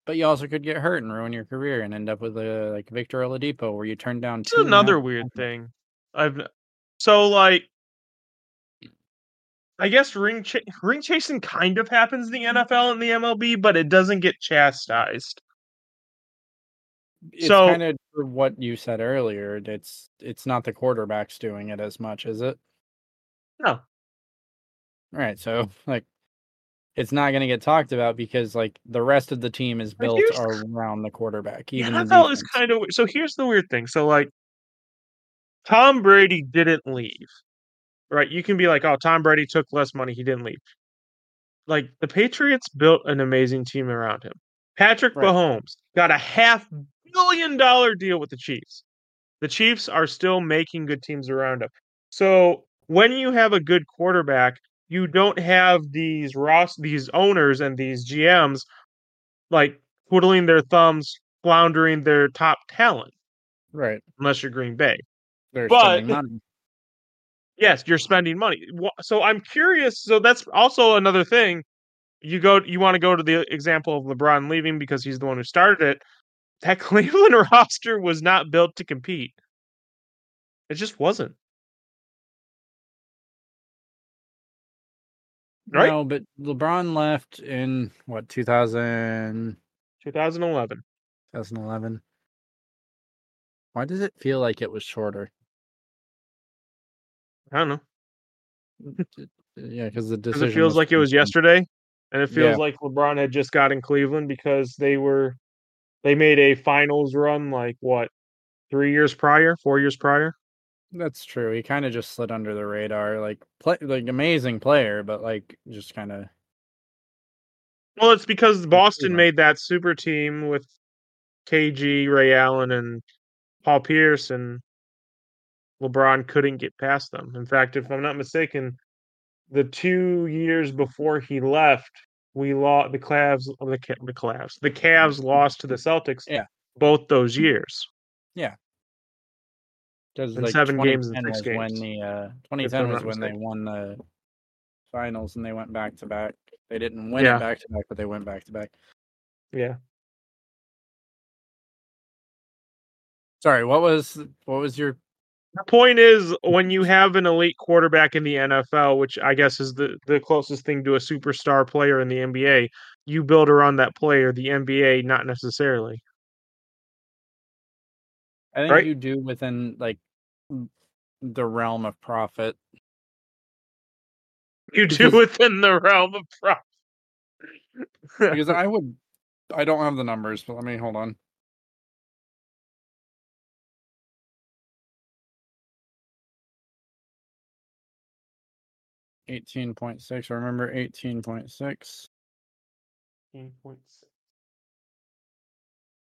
but you also could get hurt and ruin your career and end up with a like Victor Oladipo where you turn down It's two another weird thing. I've so like I guess ring ch- ring chasing kind of happens in the mm-hmm. NFL and the MLB, but it doesn't get chastised. it's so- kind of what you said earlier it's it's not the quarterbacks doing it as much is it No. right so like it's not going to get talked about because like the rest of the team is built around the quarterback even NFL is defense. kind of so. Here's the weird thing. So like, Tom Brady didn't leave, right? You can be like, oh, Tom Brady took less money, he didn't leave. Like the Patriots built an amazing team around him. Patrick Right. Mahomes got a half billion dollar deal with the Chiefs. The Chiefs are still making good teams around him. So when you have a good quarterback, you don't have these Ross, these owners and these GMs like twiddling their thumbs, floundering their top talent, right unless you're Green Bay. They're But- spending money. yes, you're spending money. So I'm curious. So that's also another thing. You go, you want to go to the example of LeBron leaving because he's the one who started it. That Cleveland roster was not built to compete. It just wasn't. Right? No, but LeBron left in what 2000, 2011. 2011. Why does it feel like it was shorter? I don't know. Yeah, because the decision it feels like it was yesterday, and it feels Yeah. like LeBron had just got in Cleveland because they were they made a finals run like what three years prior, four years prior. That's true. He kind of just slid under the radar. Like play, like amazing player, but like just kind of Well, it's because Boston Cleveland. made that super team with KG, Ray Allen, and Paul Pierce, and LeBron couldn't get past them. In fact, if I'm not mistaken, the two years before he left, we lost the Cavs. The the Cavs. The Cavs lost to the Celtics. Yeah. both those mm. years. Because like seven games in 2010 six was when the uh, 2010 was when they won the finals and they went back to back. They didn't win Yeah. it back to back, but they went back to back. Yeah. Sorry, what was what was your The point is, when you have an elite quarterback in the NFL, which I guess is the, the closest thing to a superstar player in the NBA, you build around that player. The NBA, not necessarily. I think Right. you do within like the realm of profit. You do Because- within the realm of profit. Because I would I don't have the numbers, but let me hold on. Eighteen point six. Remember eighteen point six.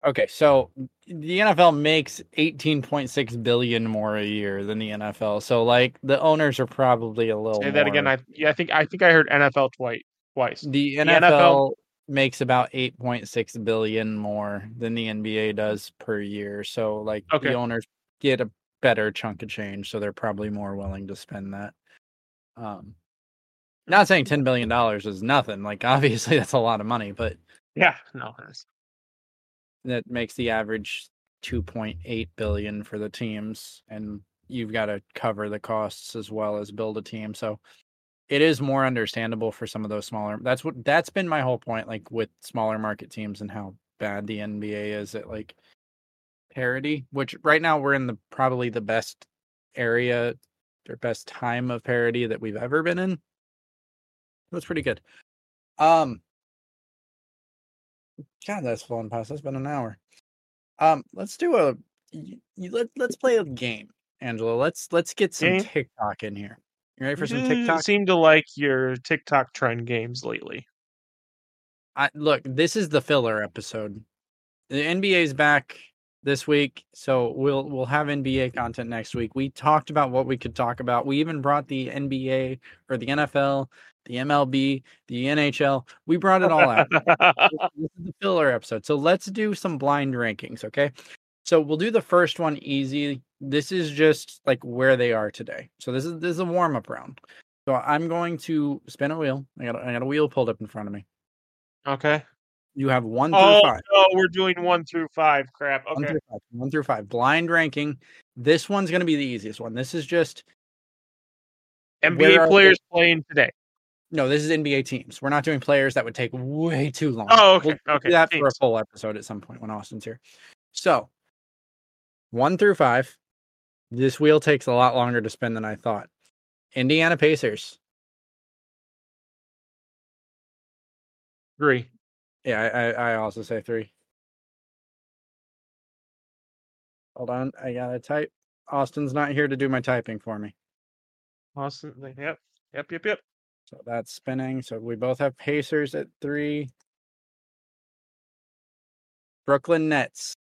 Okay, so the NFL makes 18.6 billion more a year than the NFL. So like the owners are probably a little Say that again. I yeah, I think I think I heard NFL twice. Twice. the NFL NFL, makes about 8.6 billion more than the NBA does per year. So like Okay. the owners get a better chunk of change, so they're probably more willing to spend that. Um not saying 10 billion dollars is nothing. Like obviously that's a lot of money, but Yeah. No. That makes the average 2.8 billion for the teams and you've got to cover the costs as well as build a team so it is more understandable for some of those smaller that's what that's been my whole point like with smaller market teams and how bad the NBA is at like parity which right now we're in the probably the best area or best time of parity that we've ever been in. That's pretty good. Um God, that's flown past. That's been an hour. Um, let's do a let let's play a game, Angelo. Let's let's get some Game? TikTok in here. You ready for some TikTok? You seem to like your TikTok trend games lately. I, look, this is the filler episode. The NBA's back this week, so we'll we'll have NBA content next week. We talked about what we could talk about. We even brought the NBA or the NFL, the MLB, the NHL. We brought it all out. this is the filler episode. So let's do some blind rankings, okay? So we'll do the first one easy. This is just like where they are today. So this is this is a warm up round. So I'm going to spin a wheel. I got a, I got a wheel pulled up in front of me. okay. You have one through Oh five. no, we're doing one through five. Crap. One Okay. through five. One through five. Blind ranking. This one's going to be the easiest one. This is just NBA players playing today. No. This is NBA teams. We're not doing players. That would take way too long. Oh, okay, We'll, okay, Do that for a full episode at some point when Austin's here. So one through five. This wheel takes a lot longer to spin than I thought. Indiana Pacers. Three. Yeah, I, I, I also say three. Hold on, I gotta type. Austin's not here to do my typing for me. Austin. Yep. Yep. Yep. Yep. So that's spinning. So we both have Pacers at three. Brooklyn Nets.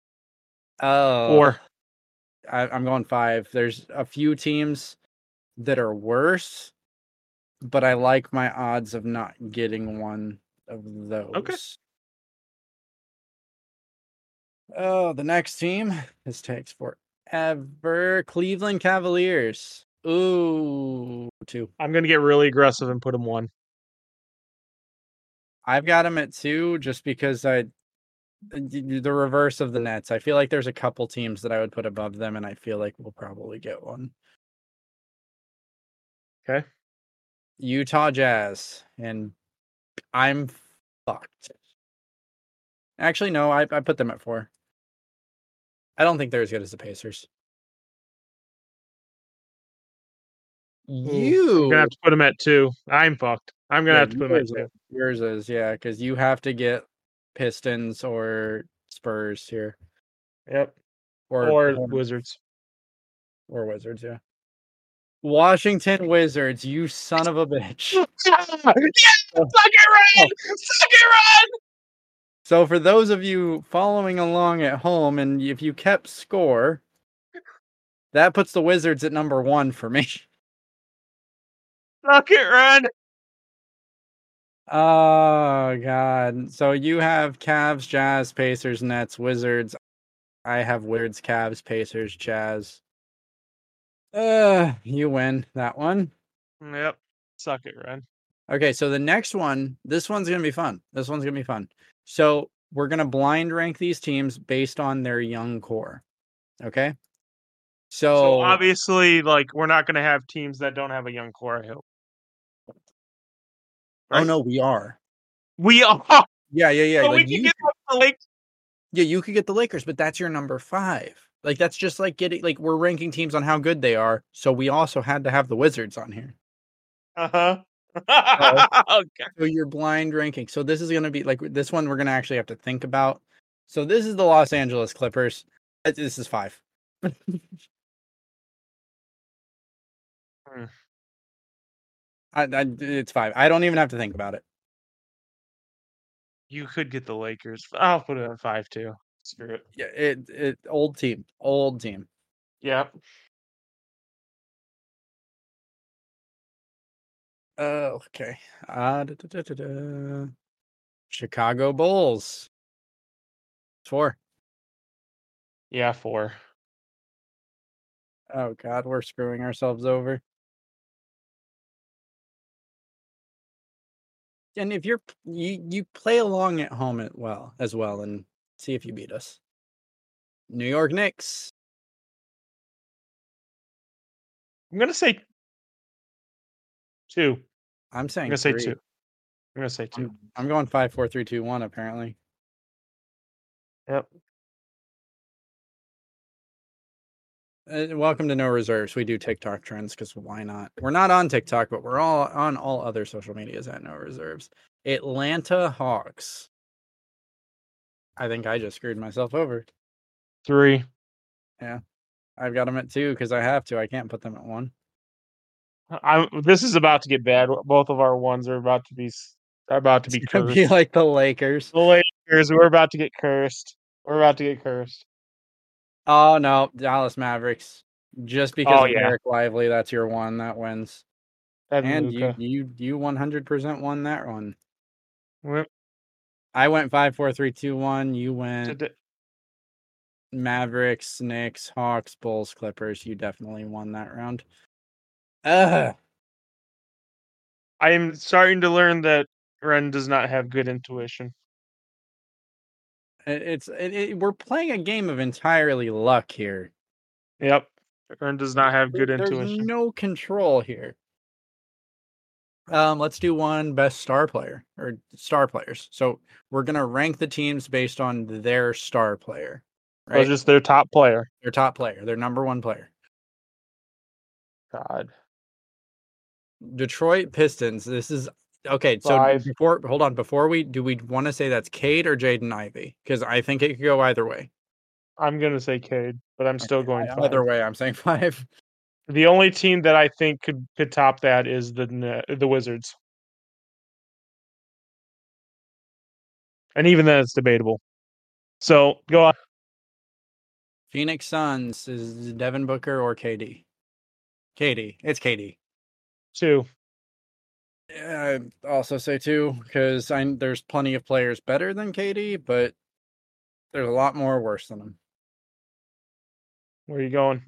Oh, Four. I, I'm going five. There's a few teams that are worse, but I like my odds of not getting one of those. Okay. Oh, the next team. This takes forever. Cleveland Cavaliers. Ooh, two. I'm gonna get really aggressive and put him one. I've got him at two just because I uh, the reverse of the Nets. I feel like there's a couple teams that I would put above them, and I feel like we'll probably get one. Okay. Utah Jazz, and I'm fucked. Actually, no, I I put them at four. I don't think they're as good as the Pacers. Mm-hmm. I'm gonna have to put him at two. I'm fucked. I'm gonna Yeah, have to put him at two. is- Yours is, yeah, because you have to get Pistons or Spurs here, Yep. or Or or, Wizards. or Wizards, yeah. Washington Wizards, you son of a bitch. yeah, suck it, run! Suck it, run! So, for those of you following along at home, and if you kept score, that puts the Wizards at number one for me. Suck it, run! Oh God! So you have Cavs, Jazz, Pacers, Nets, Wizards. I have Wizards, Cavs, Pacers, Jazz. Uh, you win that one. Yep. Suck it, run. Okay, so the next one, this one's gonna be fun. This one's gonna be fun. So we're gonna blind rank these teams based on their young core. Okay. So, So obviously, like we're not gonna have teams that don't have a young core. I hope. Oh no, we are. We are. Yeah, yeah, yeah. so we can get the Lake. Yeah, you could get the Lakers, but that's your number five. Like that's just like getting like we're ranking teams on how good they are. So we also had to have the Wizards on here. Uh huh. Oh. okay. So you're blind ranking. So this is gonna be like this one we're gonna actually have to think about. So this is the Los Angeles Clippers. This is five. Hmm. I, I, it's five. I don't even have to think about it. You could get the Lakers. I'll put it at five too. Screw it. Yeah, it it old team, old team. Yep. Uh, okay. Uh, da, da, da. Chicago Bulls. Four. Yeah, four. Oh God, we're screwing ourselves over. And if you're you you play along at home at well as well and see if you beat us. New York Knicks. I'm gonna say two. I'm I'm saying gonna say two. I'm gonna say 2 I'm, I'm going five, four, three, two, one. Apparently, Yep. Uh, welcome to No Reserves. We do TikTok trends because why not? We're not on TikTok, but we're all on all other social medias at No Reserves. Atlanta Hawks. I think I just screwed myself over. Three. Yeah, I've got them at two because I have to. I can't put them at one. I. This is about to get bad. Both of our ones are about to be about to be cursed. be like the Lakers. the Lakers. We're about to get cursed. We're about to get cursed. Oh no, Dallas Mavericks. Just because Oh, of yeah. Dereck Lively, that's your one that wins. And, And you you you one hundred percent won that one. Yep. I went five, four, three, two, one. You went Today- Mavericks, Knicks, Hawks, Bulls, Clippers. You definitely won that round. Ugh. I am starting to learn that Rehn does not have good intuition. It- It's it, it, we're playing a game of entirely luck here. Yep. Rehn does not have good There- There's intuition. no control here. Um, let's do one best star player or star players. So we're gonna rank the teams based on their star player, Or right? just their top player. their top player, their number one player. God. Detroit Pistons. This is okay. So Five. before, hold on. Before we do, we want to say that's Cade or Jaden Ivey because I think it could go either way. I'm gonna say Cade, but I'm still going five. Either way, I'm saying five. The only team that I think could could top that is the the Wizards, and even then, it's debatable. So go on. Phoenix Suns is Devin Booker or KD. KD. It's KD. Two. Yeah, I'd also say two because I there's plenty of players better than KD, but there's a lot more worse than him. Where are you going?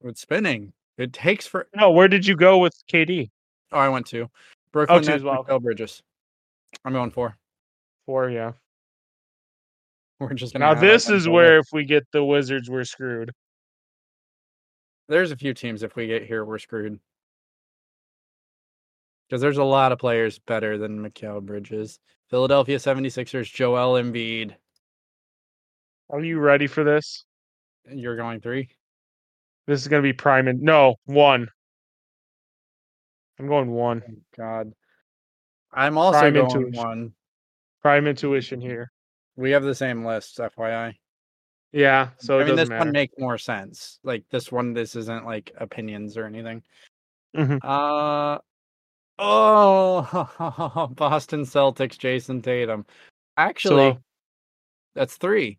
With spinning, it takes for. No, where did you go with KD? Oh, I went to oh, Brooklyn two Nets, as well. Mikal Bridges. I'm going four. Four, yeah. We're just Now this is where if we get the Wizards, we're screwed. there's a few teams. If we get here, we're screwed. Because there's a lot of players better than Mikal Bridges. Philadelphia 76ers, Joel Embiid. Are you ready for this? You're going three. This is gonna be prime and no one. I'm going one. Oh, God. I'm also Prime going intuition. one. Prime intuition here. We have the same lists, FYI. Yeah, so I mean, this matter. one makes more sense. Like this one, this isn't like opinions or anything. Mhm. Uh oh, Boston Celtics, Jayson Tatum. Actually, So- that's three.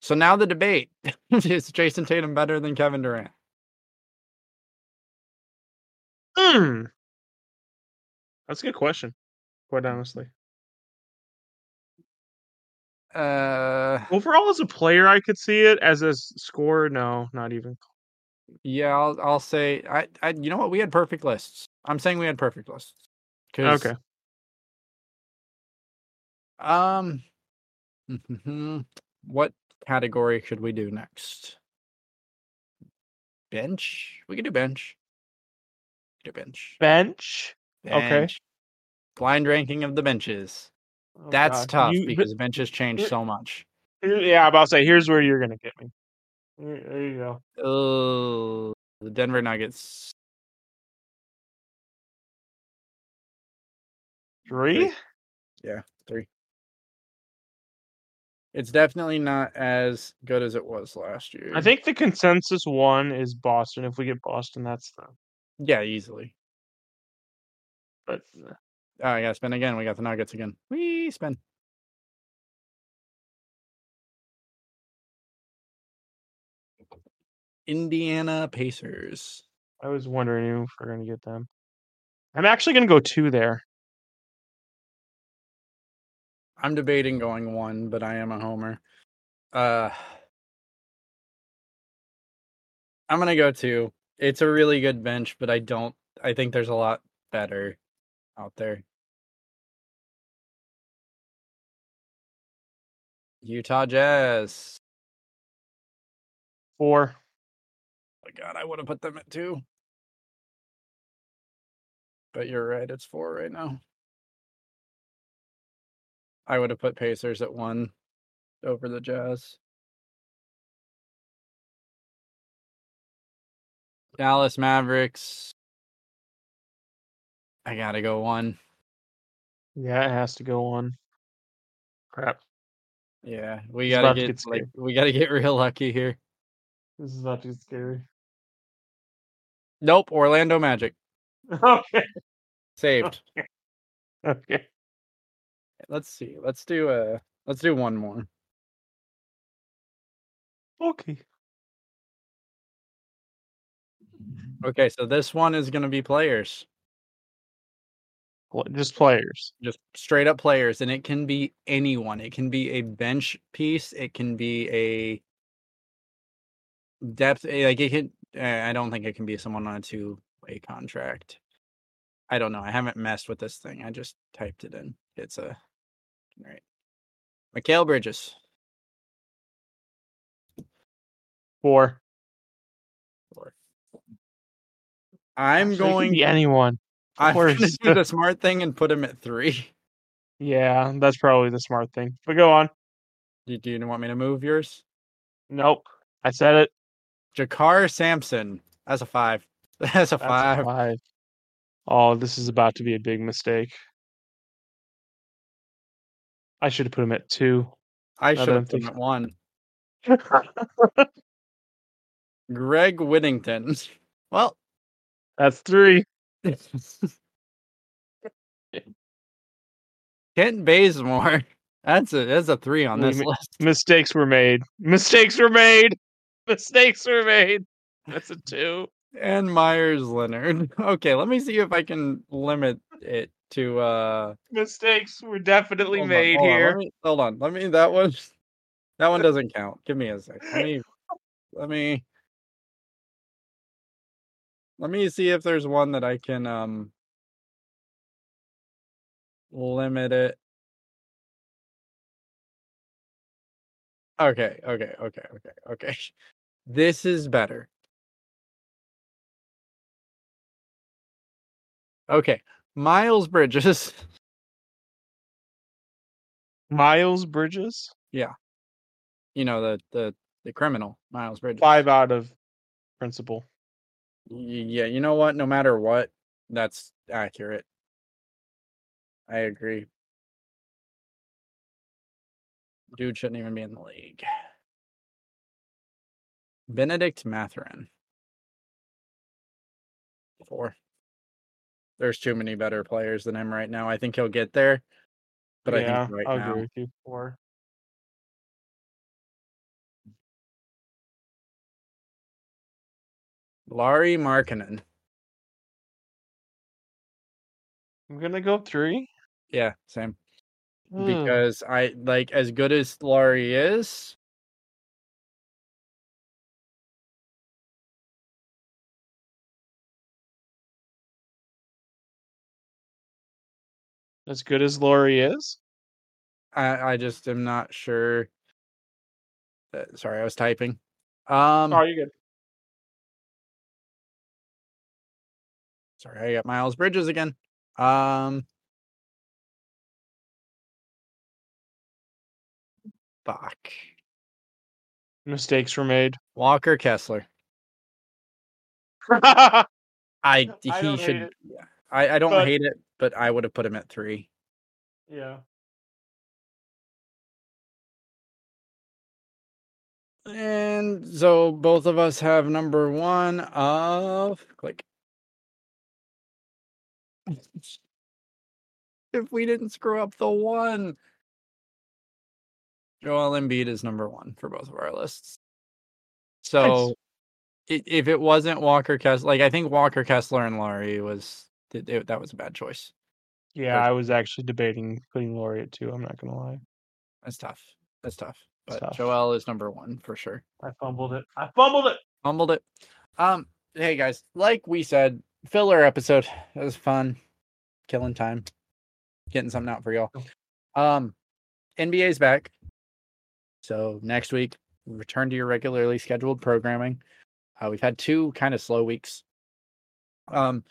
So now the debate: is Jayson Tatum better than Kevin Durant? Hmm. That's a good question. Quite honestly, Uh, overall as a player, I could see it. As a scorer, no, not even. Yeah, I'll I'll say I I you know what we had perfect lists. I'm saying we had perfect lists. Okay. Um, what category should we do next? Bench. We could do bench. Do bench. Bench. Okay. Blind ranking of the benches. Oh, That's God. tough You- because benches change so much. yeah, I'm about to say. Here's where you're gonna get me. There you go. Oh, the Denver Nuggets. Three. Yeah, three. It's definitely not as good as it was last year. I think the consensus one is Boston. If we get Boston, that's the. Yeah, easily. But uh Oh, I gotta spin again. We got the Nuggets again. We spin. Indiana Pacers. I was wondering if we're gonna get them. I'm actually gonna go two there. I'm debating going one, but I am a homer. Uh I'm gonna go two. It's a really good bench, but I don't I think there's a lot better out there. Utah Jazz. Four. God, I would have put them at two. But you're right, it's four right now. I would have put Pacers at one over the Jazz. Dallas Mavericks. I gotta go one. Yeah, it has to go on. Crap. Yeah, we It's gotta about to get, get like we gotta get real lucky here. This is not too scary. Nope, Orlando Magic okay. saved. Okay. let's see. Let's do uh let's do one more. Okay. Okay, so this one is gonna be players. Just players. just straight up players and it can be anyone it can be a bench piece it can be a depth eh, like it can i don't think it can be someone on a two way contract i don't know i haven't messed with this thing i just typed it in it's a right Mikal Bridges Four. Four. i'm So going be anyone. i'm gonna do the smart thing and put him at three Yeah, that's probably the smart thing. But go on. do, do you want me to move yours Nope. I said it. Jakar sampson that's a five that's a That's a five five. Oh, this is about to be a big mistake. I should have put him at two. i should have put him at one Greg Whittington. Well, That's three. Kent Bazemore. That's a that's a three on this ma- list. Mistakes were made. Mistakes were made. Mistakes were made. That's a two. And Meyers Leonard. Okay, let me see if I can limit it to uh Mistakes were definitely hold on, made hold here. let me, hold on. Let me that one that one doesn't count. Give me a sec. Let me let me Let me see if there's one that I can um limit it. Okay, okay, okay, okay, okay. This is better. Okay, Miles Bridges. Miles Bridges, Yeah. You know the the the criminal Miles Bridges. five out of principle. Y- Yeah, you know what? No matter what, that's accurate. I agree. Dude shouldn't even be in the league. Bennedict Mathurin. Four. There's too many better players than him right now. I think he'll get there. But I yeah, think right I'll now, agree with you. Four. Lauri Markkanen. I'm gonna go three. Yeah, same. Ugh. Because I like as good as Lauri is, as good as Lauri is. I, I just am not sure. Uh, sorry, I was typing. Um, oh, you're good. sorry, I got Miles Bridges again. Um, fuck. Mistakes were made. Walker Kessler. I he I should. I I don't but- hate it, but I would have put him at three. Yeah. And so both of us have number one of click. if we didn't screw up the one. Joel Embiid is number one for both of our lists. So i if it wasn't Walker Kessler, like I think Walker Kessler and Lauri was it, it- that was a bad choice. Yeah, I was actually debating putting Lauri at two. I'm not gonna lie. That's tough. That's tough. But tough. Joel is number one for sure. I fumbled it. I fumbled it. Fumbled it. Um, hey guys, like we said, filler episode. It was fun. Killing time. Getting something out for y'all. Um, NBA's back. So next week, return to your regularly scheduled programming. Uh, we've had two kind of slow weeks. Um,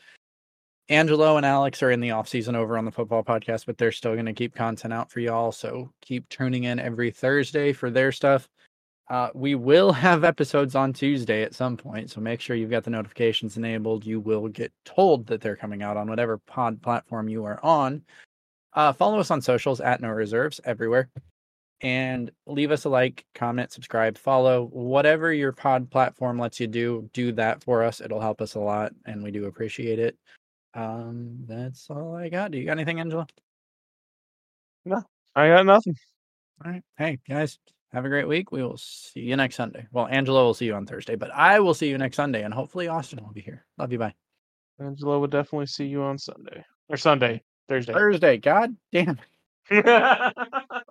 Angelo and Alex are in the off season over on the football podcast, but they're still going to keep content out for y'all. So keep tuning in every Thursday for their stuff. Uh, we will have episodes on Tuesday at some point, so make sure you've got the notifications enabled. You will get told that they're coming out on whatever pod platform you are on. Uh, follow us on socials at No Reserves everywhere, and leave us a like, comment, subscribe, follow, whatever your pod platform lets you do. Do that for us; it'll help us a lot, and we do appreciate it. Um, that's all I got. Do you got anything, Angelo? No, I got nothing. All right. Hey, guys, have a great week. We will see you next Sunday. Well, Angelo will see you on Thursday, but I will see you next Sunday, and hopefully Austin will be here. Love you. Bye. Angelo will definitely see you on Sunday or Sunday, Thursday. Thursday. God damn.